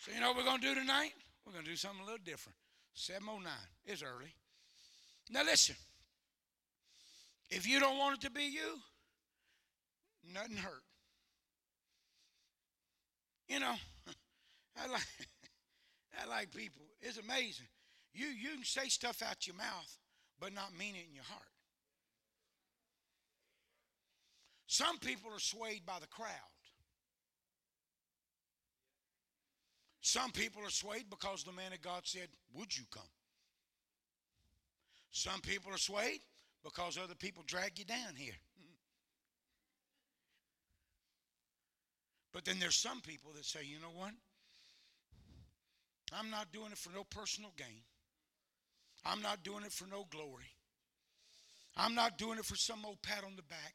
So, you know what we're going to do tonight? We're going to do something a little different. 709. It's early. Now, listen. If you don't want it to be you, nothing hurt. You know, I like, I like people. It's amazing. You, you can say stuff out your mouth, but not mean it in your heart. Some people are swayed by the crowd. Some people are swayed because the man of God said, Would you come? Some people are swayed because other people drag you down here. But then there's some people that say, you know what? I'm not doing it for no personal gain. I'm not doing it for no glory. I'm not doing it for some old pat on the back.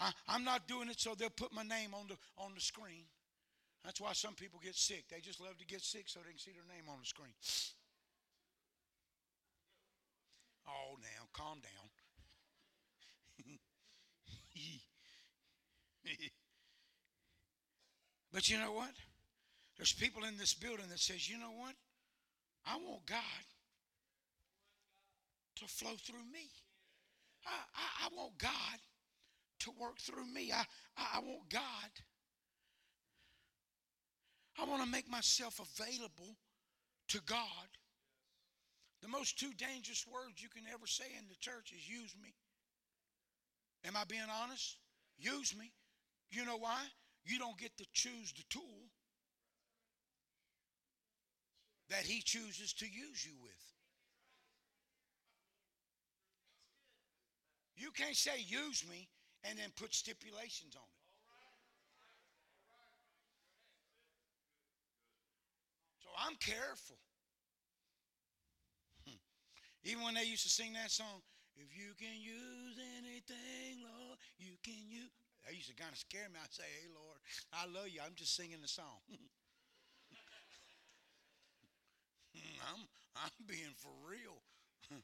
I, am not doing it so they'll put my name on the on the screen. That's why some people get sick. They just love to get sick so they can see their name on the screen. Oh, now, calm down. but you know what? There's people in this building that says, you know what? I want God to flow through me. I, I, I want God to work through me. I, I want God I want to make myself available to God The most two dangerous words you can ever say in the church is use me. Am I being honest? Use me. You know why? You don't get to choose the tool that he chooses to use you with. You can't say use me and then put stipulations on it. I'm careful. Hmm. Even when they used to sing that song, if you can use anything, Lord, you can use. That used to kind of scare me. I'd say, hey, Lord, I love you. I'm just singing the song. I'm, I'm being for real.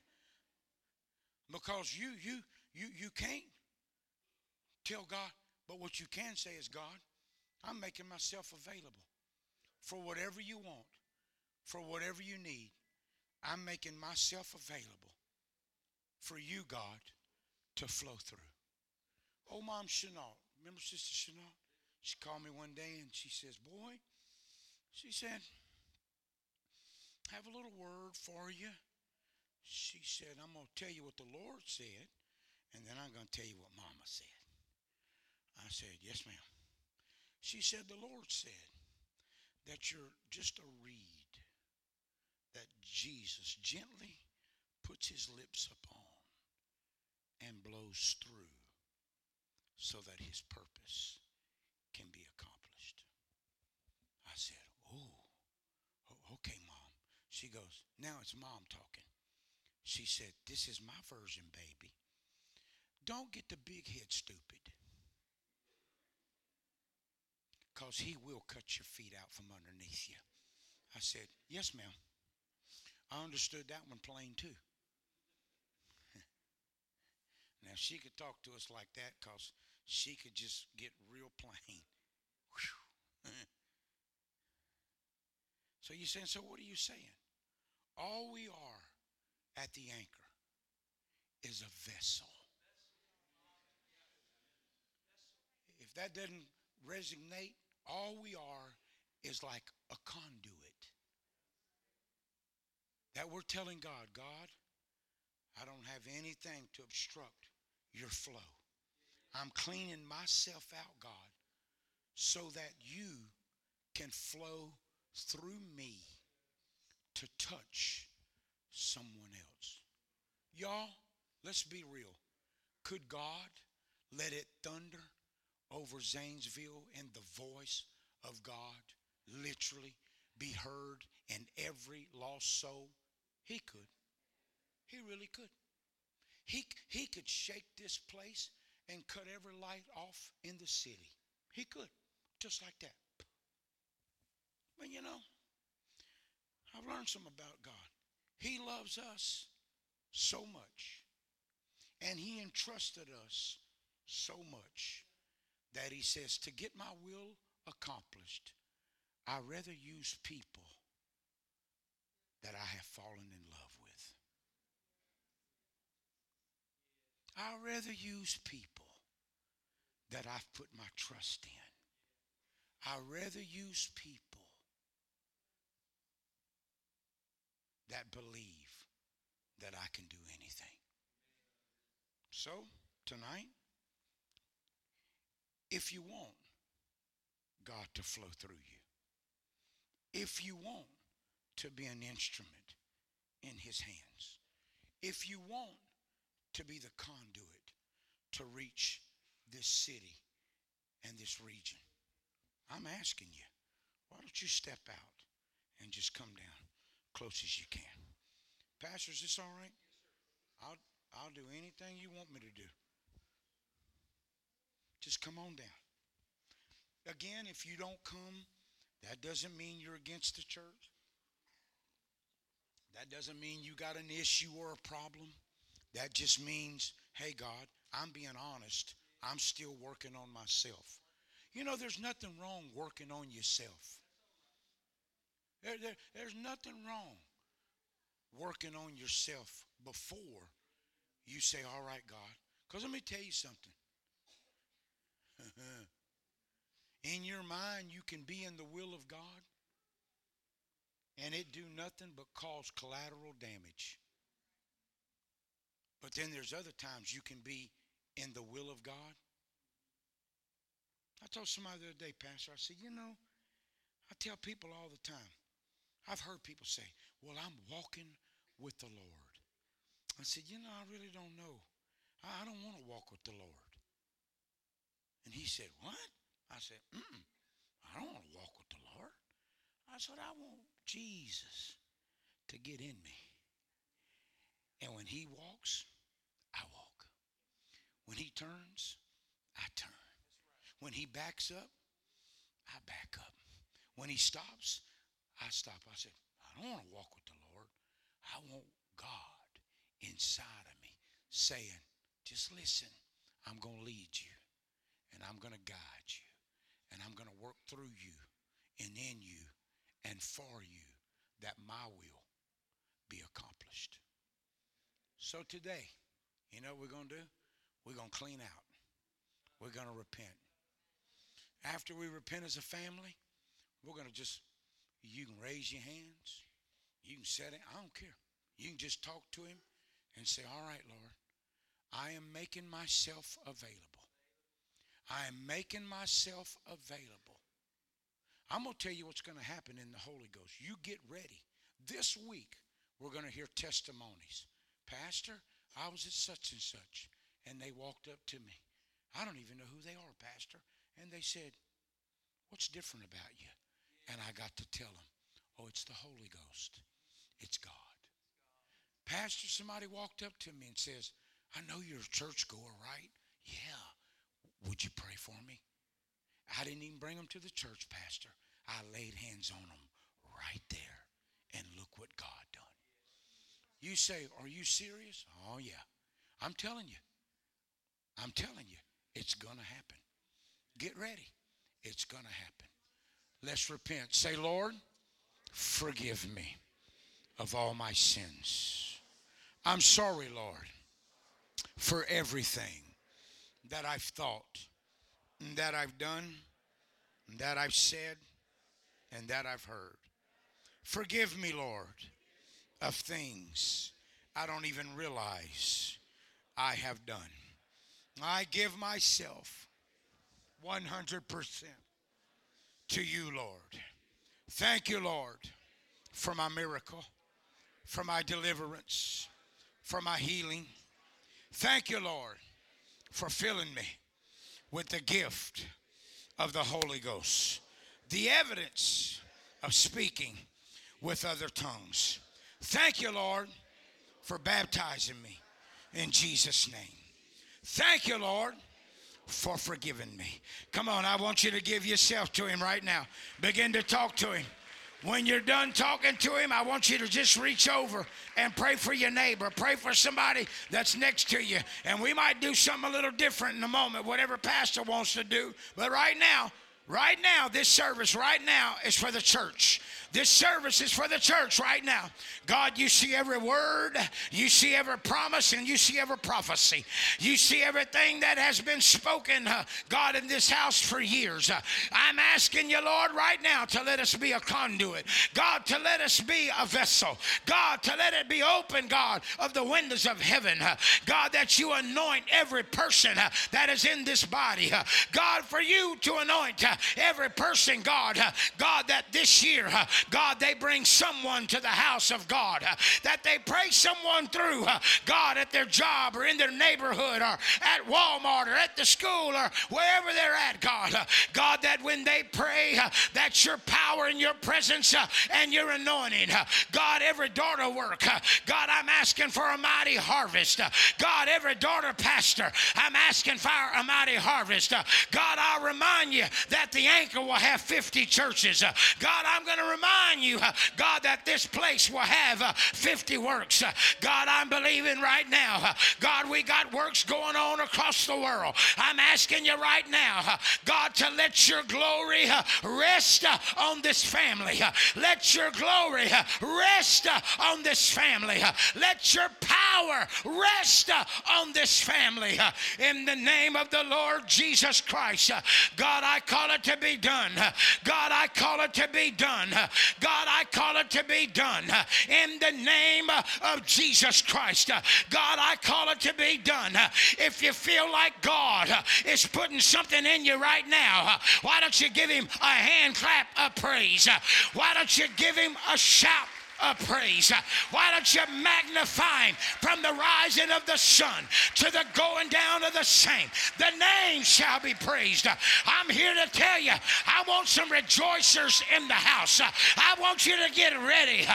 because you, you, you, you can't tell God, but what you can say is, God, I'm making myself available for whatever you want, for whatever you need. I'm making myself available for you, God, to flow through. Oh, Mom Chenault, remember Sister Chenault? She called me one day and she says, Boy, she said, have a little word for you. She said, I'm going to tell you what the Lord said, and then I'm going to tell you what Mama said. I said, Yes, ma'am. She said, The Lord said that you're just a reed that Jesus gently puts his lips upon and blows through so that his purpose can be accomplished. I said, Oh, okay, Mom. She goes, Now it's Mom talking. She said, This is my version, baby. Don't get the big head stupid. Because he will cut your feet out from underneath you. I said, Yes, ma'am. I understood that one plain too. now, she could talk to us like that because she could just get real plain. so you're saying, so what are you saying? All we are at the anchor is a vessel. If that doesn't resonate, all we are is like a conduit. That we're telling God, God, I don't have anything to obstruct your flow. I'm cleaning myself out, God, so that you can flow through me to touch someone else. Y'all, let's be real. Could God let it thunder over Zanesville and the voice of God literally be heard in every lost soul? He could. He really could. He, he could shake this place and cut every light off in the city. He could, just like that. But you know, I've learned some about God. He loves us so much, and He entrusted us so much that He says, to get my will accomplished, i rather use people that I have fallen in love with. I'd rather use people that I've put my trust in. I'd rather use people that believe that I can do anything. So, tonight, if you want God to flow through you, if you want to be an instrument in His hands, if you want to be the conduit to reach this city and this region, I'm asking you, why don't you step out and just come down? close as you can. Pastor, is this all right? I'll, I'll do anything you want me to do. Just come on down. Again, if you don't come, that doesn't mean you're against the church. That doesn't mean you got an issue or a problem. That just means, hey, God, I'm being honest. I'm still working on myself. You know, there's nothing wrong working on yourself. There, there, there's nothing wrong working on yourself before you say, All right, God. Because let me tell you something. in your mind, you can be in the will of God, and it do nothing but cause collateral damage. But then there's other times you can be in the will of God. I told somebody the other day, Pastor, I said, you know, I tell people all the time, I've heard people say, well, I'm walking with the Lord. I said, you know, I really don't know. I don't want to walk with the Lord. And he said, what? I said, Mm-mm, I don't want to walk with the Lord. I said, I want Jesus to get in me. And when he walks, I walk. When he turns, I turn. When he backs up, I back up. When he stops, I stop. I said, I don't want to walk with the Lord. I want God inside of me saying, just listen, I'm going to lead you and I'm going to guide you and I'm going to work through you and in you and for you that my will be accomplished. So today, you know what we're going to do? We're going to clean out. We're going to repent. After we repent as a family, we're going to just, you can raise your hands. You can set it. I don't care. You can just talk to him and say, All right, Lord, I am making myself available. I am making myself available. I'm going to tell you what's going to happen in the Holy Ghost. You get ready. This week, we're going to hear testimonies. Pastor, I was at such and such, and they walked up to me. I don't even know who they are, Pastor. And they said, What's different about you? And I got to tell them, Oh, it's the Holy Ghost. It's God. Pastor, somebody walked up to me and says, I know you're a churchgoer, right? Yeah. Would you pray for me? I didn't even bring them to the church, Pastor. I laid hands on them right there. And look what God done. You say, Are you serious? Oh, yeah. I'm telling you. I'm telling you, it's going to happen. Get ready. It's going to happen. Let's repent. Say, Lord, forgive me of all my sins. I'm sorry, Lord, for everything that I've thought, that I've done, that I've said, and that I've heard. Forgive me, Lord, of things I don't even realize I have done. I give myself 100% to you, Lord. Thank you, Lord, for my miracle, for my deliverance, for my healing. Thank you, Lord, for filling me with the gift of the Holy Ghost, the evidence of speaking with other tongues. Thank you, Lord, for baptizing me in Jesus' name. Thank you, Lord, for forgiving me. Come on, I want you to give yourself to Him right now. Begin to talk to Him. When you're done talking to him, I want you to just reach over and pray for your neighbor. Pray for somebody that's next to you. And we might do something a little different in a moment, whatever pastor wants to do. But right now, right now, this service right now is for the church. This service is for the church right now. God, you see every word, you see every promise, and you see every prophecy. You see everything that has been spoken, uh, God, in this house for years. Uh, I'm asking you, Lord, right now to let us be a conduit. God, to let us be a vessel. God, to let it be open, God, of the windows of heaven. Uh, God, that you anoint every person uh, that is in this body. Uh, God, for you to anoint uh, every person, God, God, that this year, God, they bring someone to the house of God, uh, that they pray someone through, uh, God, at their job or in their neighborhood or at Walmart or at the school or wherever they're at, God. Uh, God, that when they pray, uh, that's your power and your presence uh, and your anointing. Uh, God, every daughter work, God, I'm asking for a mighty harvest. God, every daughter pastor, I'm asking for a mighty harvest. God, I'll remind you that the anchor will have 50 churches. God, I'm going to remind remind you, uh, God, that this place will have uh, 50 works. Uh, God, I'm believing right now. Uh, God, we got works going on across the world. I'm asking you right now, uh, God, to let your glory uh, rest on this family. Let your glory rest on this family. Let your power rest on this family. In the name of the Lord Jesus Christ. God, God, I call it to be done. God, I call it to be done. God, I call it to be done. In the name of Jesus Christ. God, I call it to be done. If you feel like God is putting something in you right now, why don't you give him a hand clap of praise? Why don't you give him a shout of praise. Why don't you magnify him from the rising of the sun to the going down of the same? The name shall be praised. I'm here to tell you, I want some rejoicers in the house. I want you to get ready.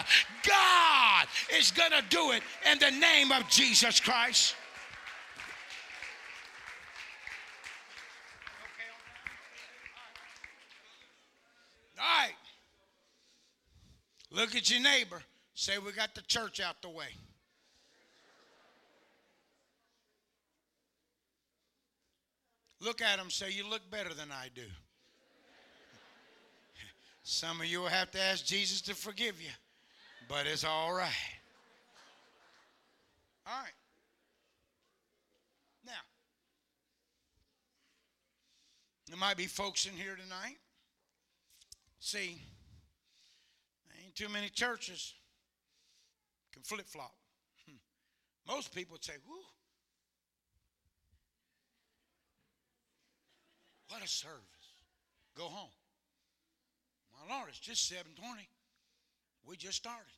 God is going to do it in the name of Jesus Christ. All right. Look at your neighbor. Say, we got the church out the way. Look at him. Say, you look better than I do. Some of you will have to ask Jesus to forgive you, but it's all right. All right. Now, there might be folks in here tonight. See, too many churches can flip flop. Hmm. Most people say, "Whoo, what a service! Go home." My Lord, it's just seven twenty. We just started.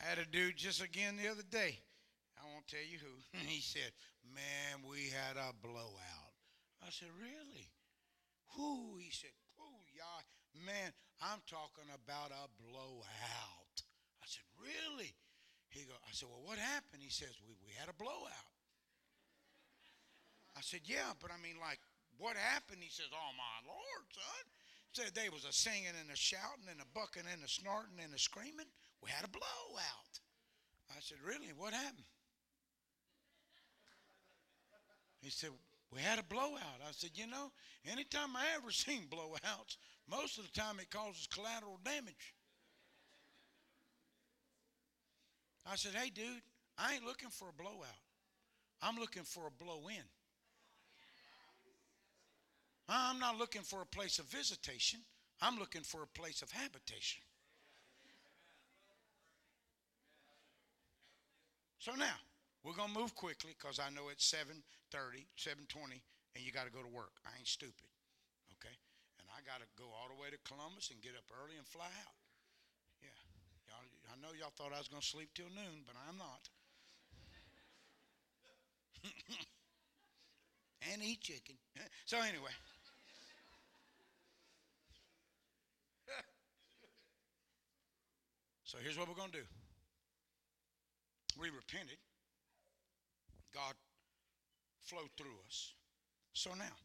I had a dude just again the other day. Won't tell you who. he said, Man, we had a blowout. I said, Really? Who? He said, Oh, yeah. Man, I'm talking about a blowout. I said, Really? He go, I said, Well, what happened? He says, We, we had a blowout. I said, Yeah, but I mean, like, what happened? He says, Oh, my Lord, son. Said there was a singing and a shouting and a bucking and a snorting and a screaming. We had a blowout. I said, Really? What happened? He said, We had a blowout. I said, You know, anytime I ever seen blowouts, most of the time it causes collateral damage. I said, Hey, dude, I ain't looking for a blowout. I'm looking for a blow in. I'm not looking for a place of visitation. I'm looking for a place of habitation. So now, we're going to move quickly because I know it's 7.30, 7.20, and you got to go to work. I ain't stupid, okay? And I got to go all the way to Columbus and get up early and fly out. Yeah. Y'all, I know y'all thought I was going to sleep till noon, but I'm not. and eat chicken. So anyway. So here's what we're going to do. We repented. God flowed through us. So now,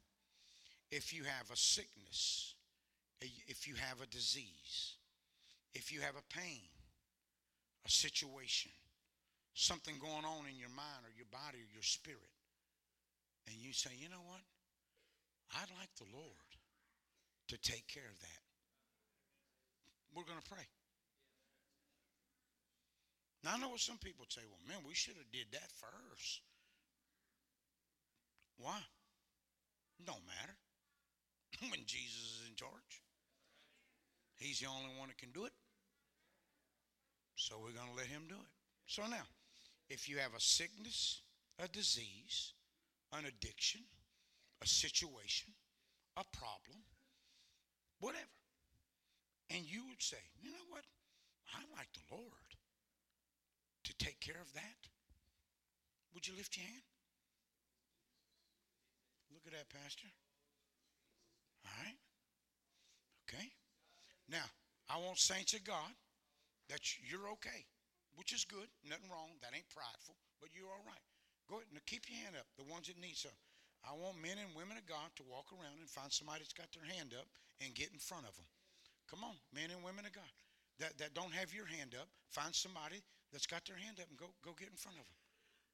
if you have a sickness, if you have a disease, if you have a pain, a situation, something going on in your mind or your body or your spirit, and you say, you know what? I'd like the Lord to take care of that. We're going to pray. Now I know what some people say, well, man, we should have did that first. Why? Don't matter. when Jesus is in charge. He's the only one that can do it. So we're going to let him do it. So now, if you have a sickness, a disease, an addiction, a situation, a problem, whatever, and you would say, you know what? I'd like the Lord to take care of that? Would you lift your hand? Look at that, Pastor. All right. Okay. Now, I want saints of God that you're okay, which is good. Nothing wrong. That ain't prideful, but you're all right. Go ahead and keep your hand up, the ones that need some. I want men and women of God to walk around and find somebody that's got their hand up and get in front of them. Come on, men and women of God that, that don't have your hand up. Find somebody that's got their hand up and go, go get in front of them.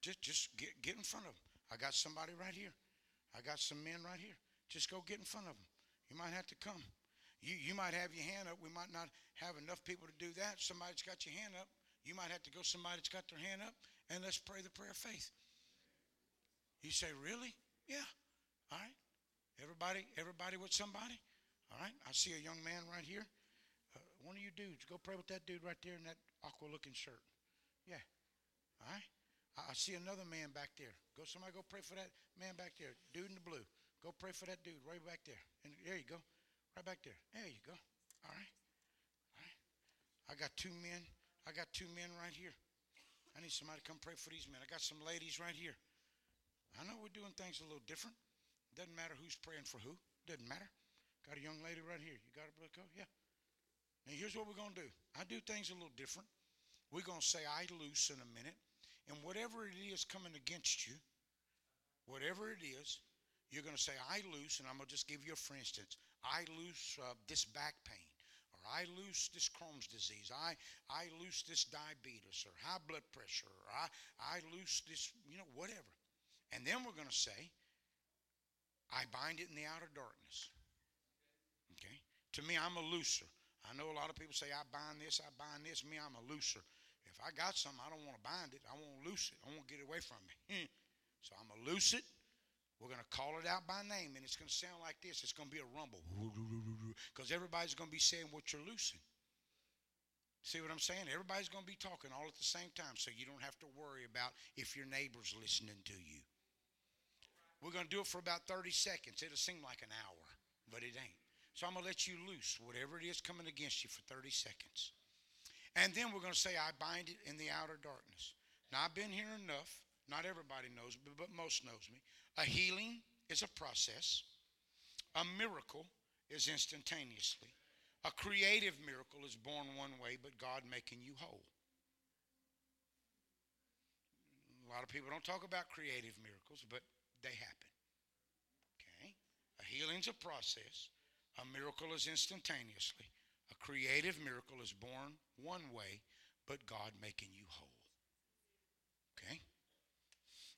Just, just get, get in front of them. I got somebody right here. I got some men right here. Just go get in front of them. You might have to come. You, you might have your hand up. We might not have enough people to do that. Somebody's got your hand up. You might have to go somebody that's got their hand up and let's pray the prayer of faith. You say, really? Yeah. All right. Everybody, everybody with somebody? All right. I see a young man right here. Uh, one of you dudes, go pray with that dude right there in that aqua looking shirt. Yeah. All right. I, see another man back there. Go, somebody go pray for that man back there. Dude in the blue. Go pray for that dude right back there. And there you go. Right back there. There you go. All right. All right. I got two men. I got two men right here. I need somebody to come pray for these men. I got some ladies right here. I know we're doing things a little different. Doesn't matter who's praying for who. Doesn't matter. Got a young lady right here. You got a brother? Yeah. Now here's what we're to do. I do things a little different. We're to say I loose in a minute. And whatever it is coming against you, whatever it is, you're going to say, I loose, and I'm going to just give you a for instance. I loose uh, this back pain, or I loose this Crohn's disease. I, I loose this diabetes, or high blood pressure, or I, I loose this, you know, whatever. And then we're going to say, I bind it in the outer darkness. Okay? To me, I'm a looser. I know a lot of people say, I bind this, I bind this. Me, I'm a looser. If I got something, I don't want to bind it. I want to loose it. I want to get it away from me. Hmm. so I'm going to loose it. We're going to call it out by name, and it's going to sound like this. It's going to be a rumble. Because everybody's going to be saying what you're loosing. See what I'm saying? Everybody's going to be talking all at the same time, so you don't have to worry about if your neighbor's listening to you. We're going to do it for about 30 seconds. It'll seem like an hour, but it ain't. So I'm going to let you loose whatever it is coming against you for 30 seconds. And then we're going to say, I bind it in the outer darkness. Now, I've been here enough. Not everybody knows me, but most knows me. A healing is a process. A miracle is instantaneously. A creative miracle is born one way, but God making you whole. A lot of people don't talk about creative miracles, but they happen. Okay? A healing's a process. A miracle is instantaneously. A creative miracle is born one way, but God making you whole. Okay?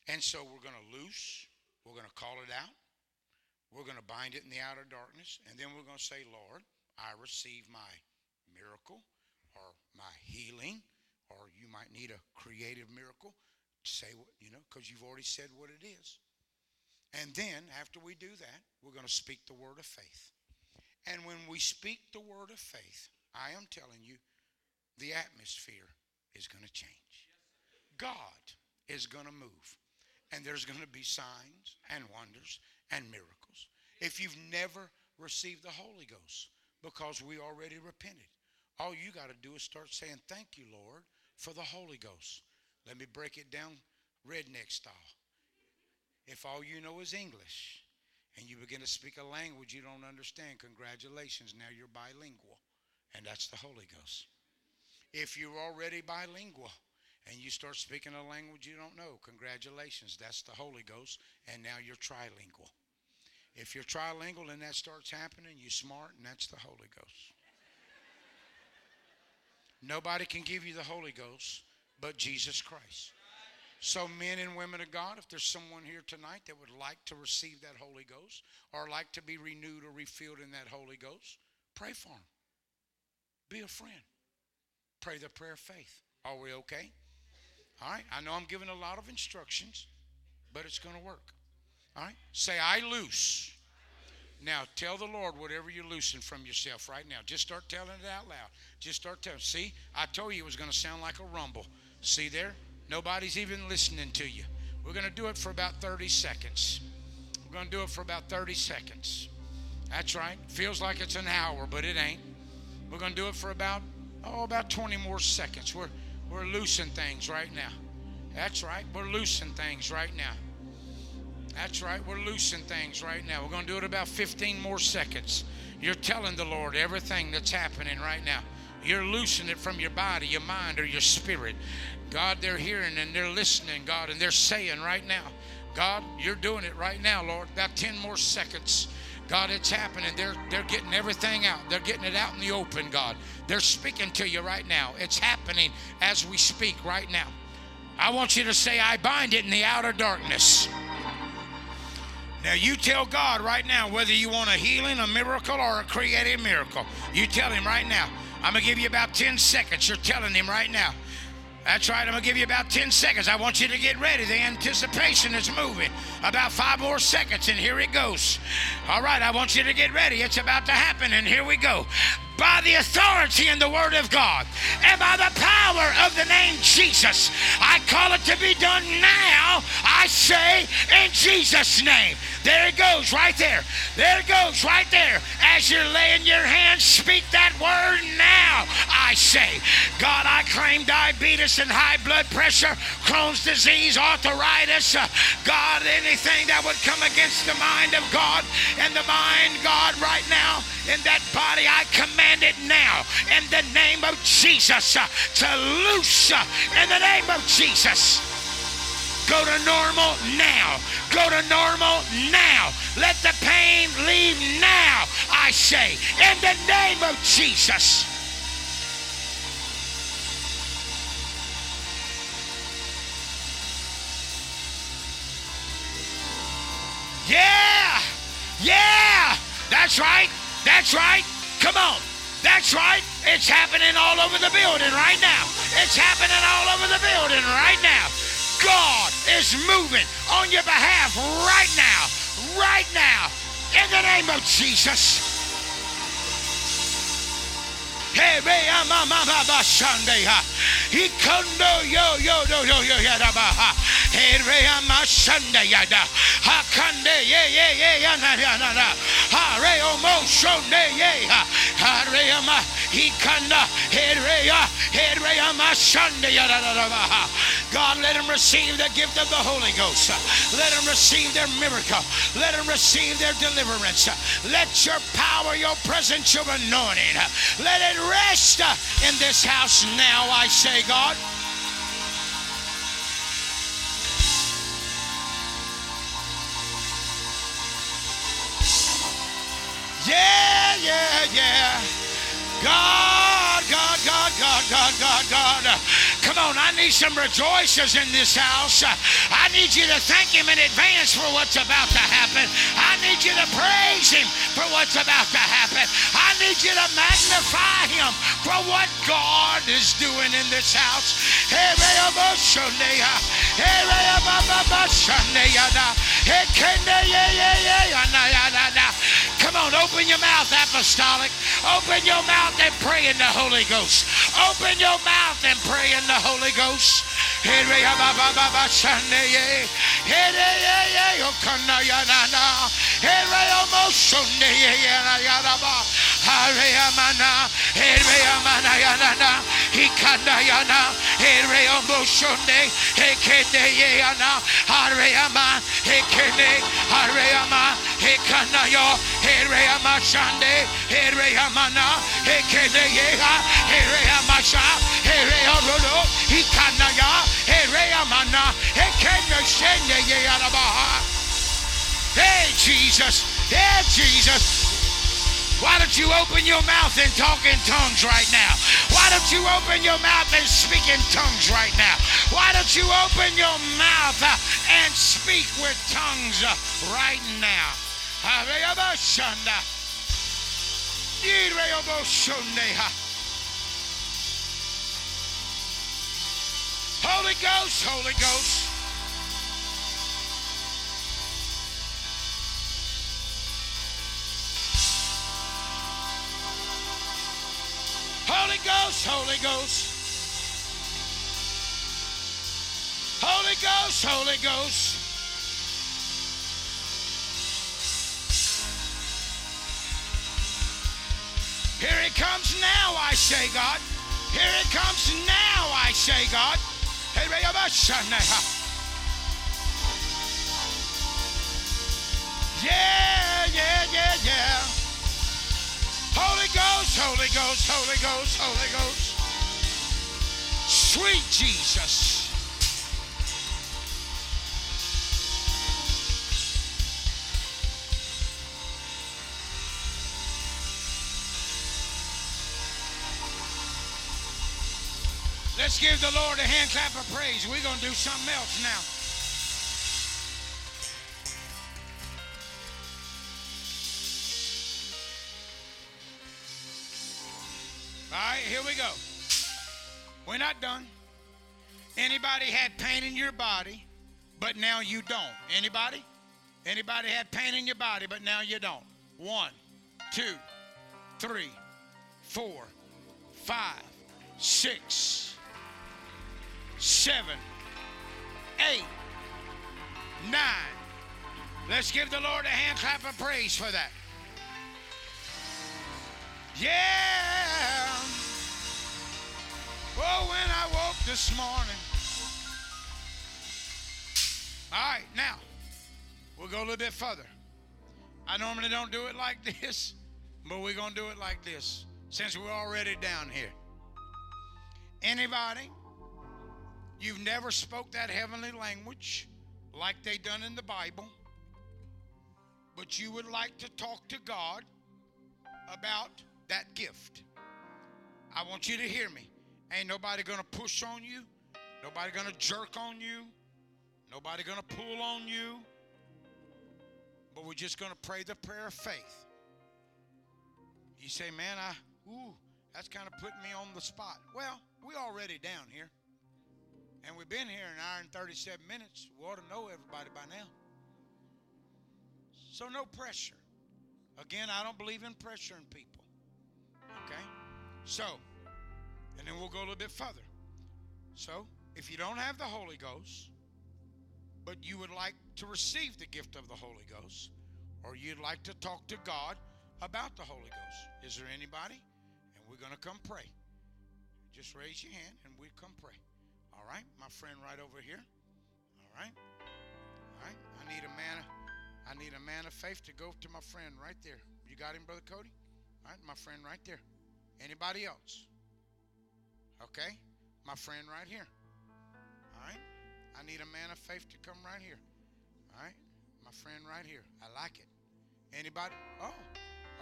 And so we're going to loose, we're going to call it out, we're going to bind it in the outer darkness, and then we're going to say, Lord, I receive my miracle or my healing, or you might need a creative miracle. Say what, you know, because you've already said what it is. And then, after we do that, we're going to speak the word of faith. And when we speak the word of faith, I am telling you, the atmosphere is going to change. God is going to move. And there's going to be signs and wonders and miracles. If you've never received the Holy Ghost, because we already repented, all you got to do is start saying, Thank you, Lord, for the Holy Ghost. Let me break it down redneck style. If all you know is English and you begin to speak a language you don't understand, congratulations, now you're bilingual. And that's the Holy Ghost. If you're already bilingual and you start speaking a language you don't know, congratulations, that's the Holy Ghost. And now you're trilingual. If you're trilingual and that starts happening, you're smart, and that's the Holy Ghost. Nobody can give you the Holy Ghost but Jesus Christ. So, men and women of God, if there's someone here tonight that would like to receive that Holy Ghost or like to be renewed or refilled in that Holy Ghost, pray for them. Be a friend. Pray the prayer of faith. Are we okay? All right. I know I'm giving a lot of instructions, but it's going to work. All right. Say, I loose. Now tell the Lord whatever you're loosing from yourself right now. Just start telling it out loud. Just start telling. See, I told you it was going to sound like a rumble. See there? Nobody's even listening to you. We're going to do it for about 30 seconds. We're going to do it for about 30 seconds. That's right. Feels like it's an hour, but it ain't. We're going to do it for about oh about 20 more seconds. We're we're loosing things right now. That's right. We're loosing things right now. That's right. We're loosing things right now. We're going to do it about 15 more seconds. You're telling the Lord everything that's happening right now. You're loosening it from your body, your mind, or your spirit. God, they're hearing and they're listening, God, and they're saying right now, God, you're doing it right now, Lord. About 10 more seconds. God, it's happening. They're, they're getting everything out. They're getting it out in the open, God. They're speaking to you right now. It's happening as we speak right now. I want you to say, I bind it in the outer darkness. Now you tell God right now whether you want a healing, a miracle, or a creative miracle. You tell him right now. I'm gonna give you about 10 seconds. You're telling him right now. That's right. I'm going to give you about 10 seconds. I want you to get ready. The anticipation is moving. About five more seconds, and here it goes. All right. I want you to get ready. It's about to happen, and here we go. By the authority in the Word of God and by the power of the name Jesus, I call it to be done now. I say in Jesus' name. There it goes, right there. There it goes, right there. As you're laying your hands, speak that word now. I say, God, I claim diabetes and high blood pressure, Crohn's disease, arthritis. Uh, God, anything that would come against the mind of God and the mind, God, right now in that body, I command it now in the name of Jesus to loose in the name of Jesus. Go to normal now. Go to normal now. Let the pain leave now, I say, in the name of Jesus. Yeah! Yeah! That's right. That's right. Come on. That's right. It's happening all over the building right now. It's happening all over the building right now. God is moving on your behalf right now, right now, in the name of Jesus. God, let them receive the gift of the Holy Ghost. Let them receive their miracle. Let them receive their deliverance. Let your power, your presence, your anointing, let it rest in this house now, I say, God. Yeah, yeah, yeah. God, God, God, God, God, God, God. Come on, I need some rejoicers in this house. I need you to thank Him in advance for what's about to happen. I need you to praise Him for what's about to happen. I need you to magnify Him for what God is doing in this house. Come on, open your mouth, apostolic. Open your mouth and pray in the Holy Ghost. Open your mouth and pray in the Holy Ghost. Hareamana, Hereamana Yanana, Hikandayana, Hereomoshone, Hekeneyana, Hareama, Hekene, Hareama, Hekanayo, Hereama Shande, Hereamana, Hekeneyeha, Hereamasha, Hereorono, Hikanaya, Hereamana, Hekeneshene Hey, Jesus. Hey, Jesus. Why don't you open your mouth and talk in tongues right now? Why don't you open your mouth and speak in tongues right now? Why don't you open your mouth uh, and speak with tongues uh, right now? Holy Ghost, Holy Ghost. Holy Ghost, Holy Ghost. Holy Ghost, Holy Ghost. Here it comes now, I say, God. Here it comes now, I say, God. Yeah, yeah, yeah, yeah. Holy Ghost, Holy Ghost, Holy Ghost, Holy Ghost. Sweet Jesus. Let's give the Lord a hand clap of praise. We're going to do something else now. We're not done. Anybody had pain in your body, but now you don't? Anybody? Anybody had pain in your body, but now you don't? One, two, three, four, five, six, seven, eight, nine. Let's give the Lord a hand clap of praise for that. Yeah. Oh, when I woke this morning. All right, now we'll go a little bit further. I normally don't do it like this, but we're going to do it like this since we're already down here. Anybody, you've never spoke that heavenly language like they done in the Bible, but you would like to talk to God about that gift. I want you to hear me. Ain't nobody gonna push on you. Nobody gonna jerk on you. Nobody gonna pull on you. But we're just gonna pray the prayer of faith. You say, man, I ooh, that's kind of putting me on the spot. Well, we already down here. And we've been here an hour and 37 minutes. We ought to know everybody by now. So no pressure. Again, I don't believe in pressuring people. Okay? So, and then we'll go a little bit further. So, if you don't have the Holy Ghost, but you would like to receive the gift of the Holy Ghost, or you'd like to talk to God about the Holy Ghost, is there anybody? And we're going to come pray. Just raise your hand and we'll come pray. All right, my friend right over here. All right. All right. I need a man. I need a man of faith to go to my friend right there. You got him, brother Cody? All right, my friend right there. Anybody else? Okay, my friend right here. All right. I need a man of faith to come right here. All right, my friend right here. I like it. Anybody? Oh,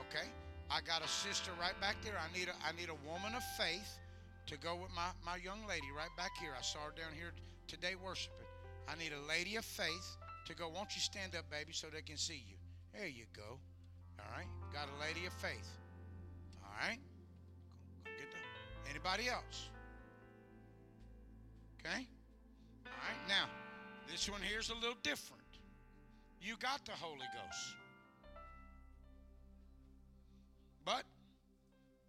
okay. I got a sister right back there. I need a I need a woman of faith to go with my, my young lady right back here. I saw her down here today worshiping. I need a lady of faith to go. Won't you stand up, baby, so they can see you? There you go. All right. Got a lady of faith. All right. Anybody else? Okay. All right. Now, this one here's a little different. You got the Holy Ghost. But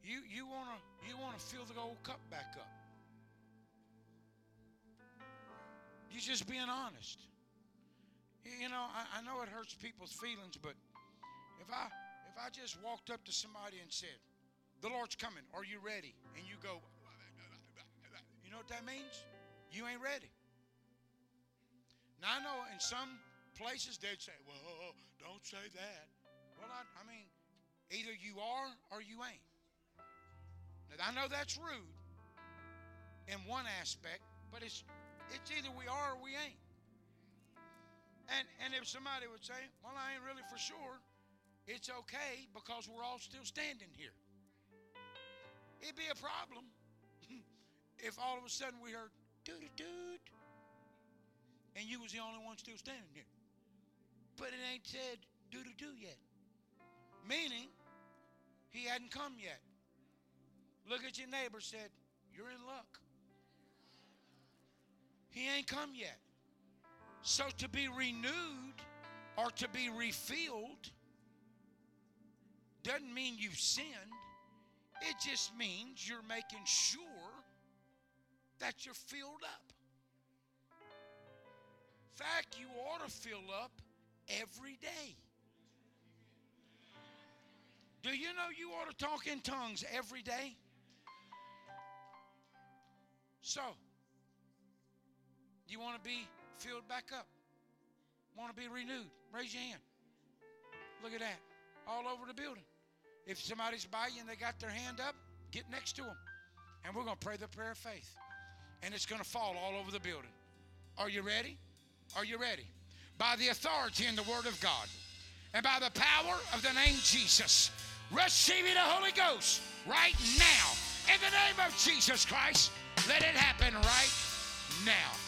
you you wanna you wanna fill the old cup back up. You're just being honest. You know, I, I know it hurts people's feelings, but if I if I just walked up to somebody and said, "The Lord's coming. Are you ready?" and you go, you know what that means? You ain't ready. Now I know in some places they'd say, "Well, don't say that." Well, I, I mean, either you are or you ain't. Now I know that's rude in one aspect, but it's it's either we are or we ain't. And and if somebody would say, "Well, I ain't really for sure," it's okay because we're all still standing here. It'd be a problem if all of a sudden we heard doot doot, and you was the only one still standing there. But it ain't said doo doo doo yet. Meaning, he hadn't come yet. Look at your neighbor. Said, "You're in luck." He ain't come yet. So to be renewed or to be refilled doesn't mean you've sinned. It just means you're making sure that you're filled up. In fact, you ought to fill up every day. Do you know you ought to talk in tongues every day? So, you want to be filled back up? Want to be renewed? Raise your hand. Look at that. All over the building. If somebody's by you and they got their hand up, get next to them. And we're going to pray the prayer of faith. And it's going to fall all over the building. Are you ready? Are you ready? By the authority in the Word of God and by the power of the name Jesus, receiving the Holy Ghost right now. In the name of Jesus Christ, let it happen right now.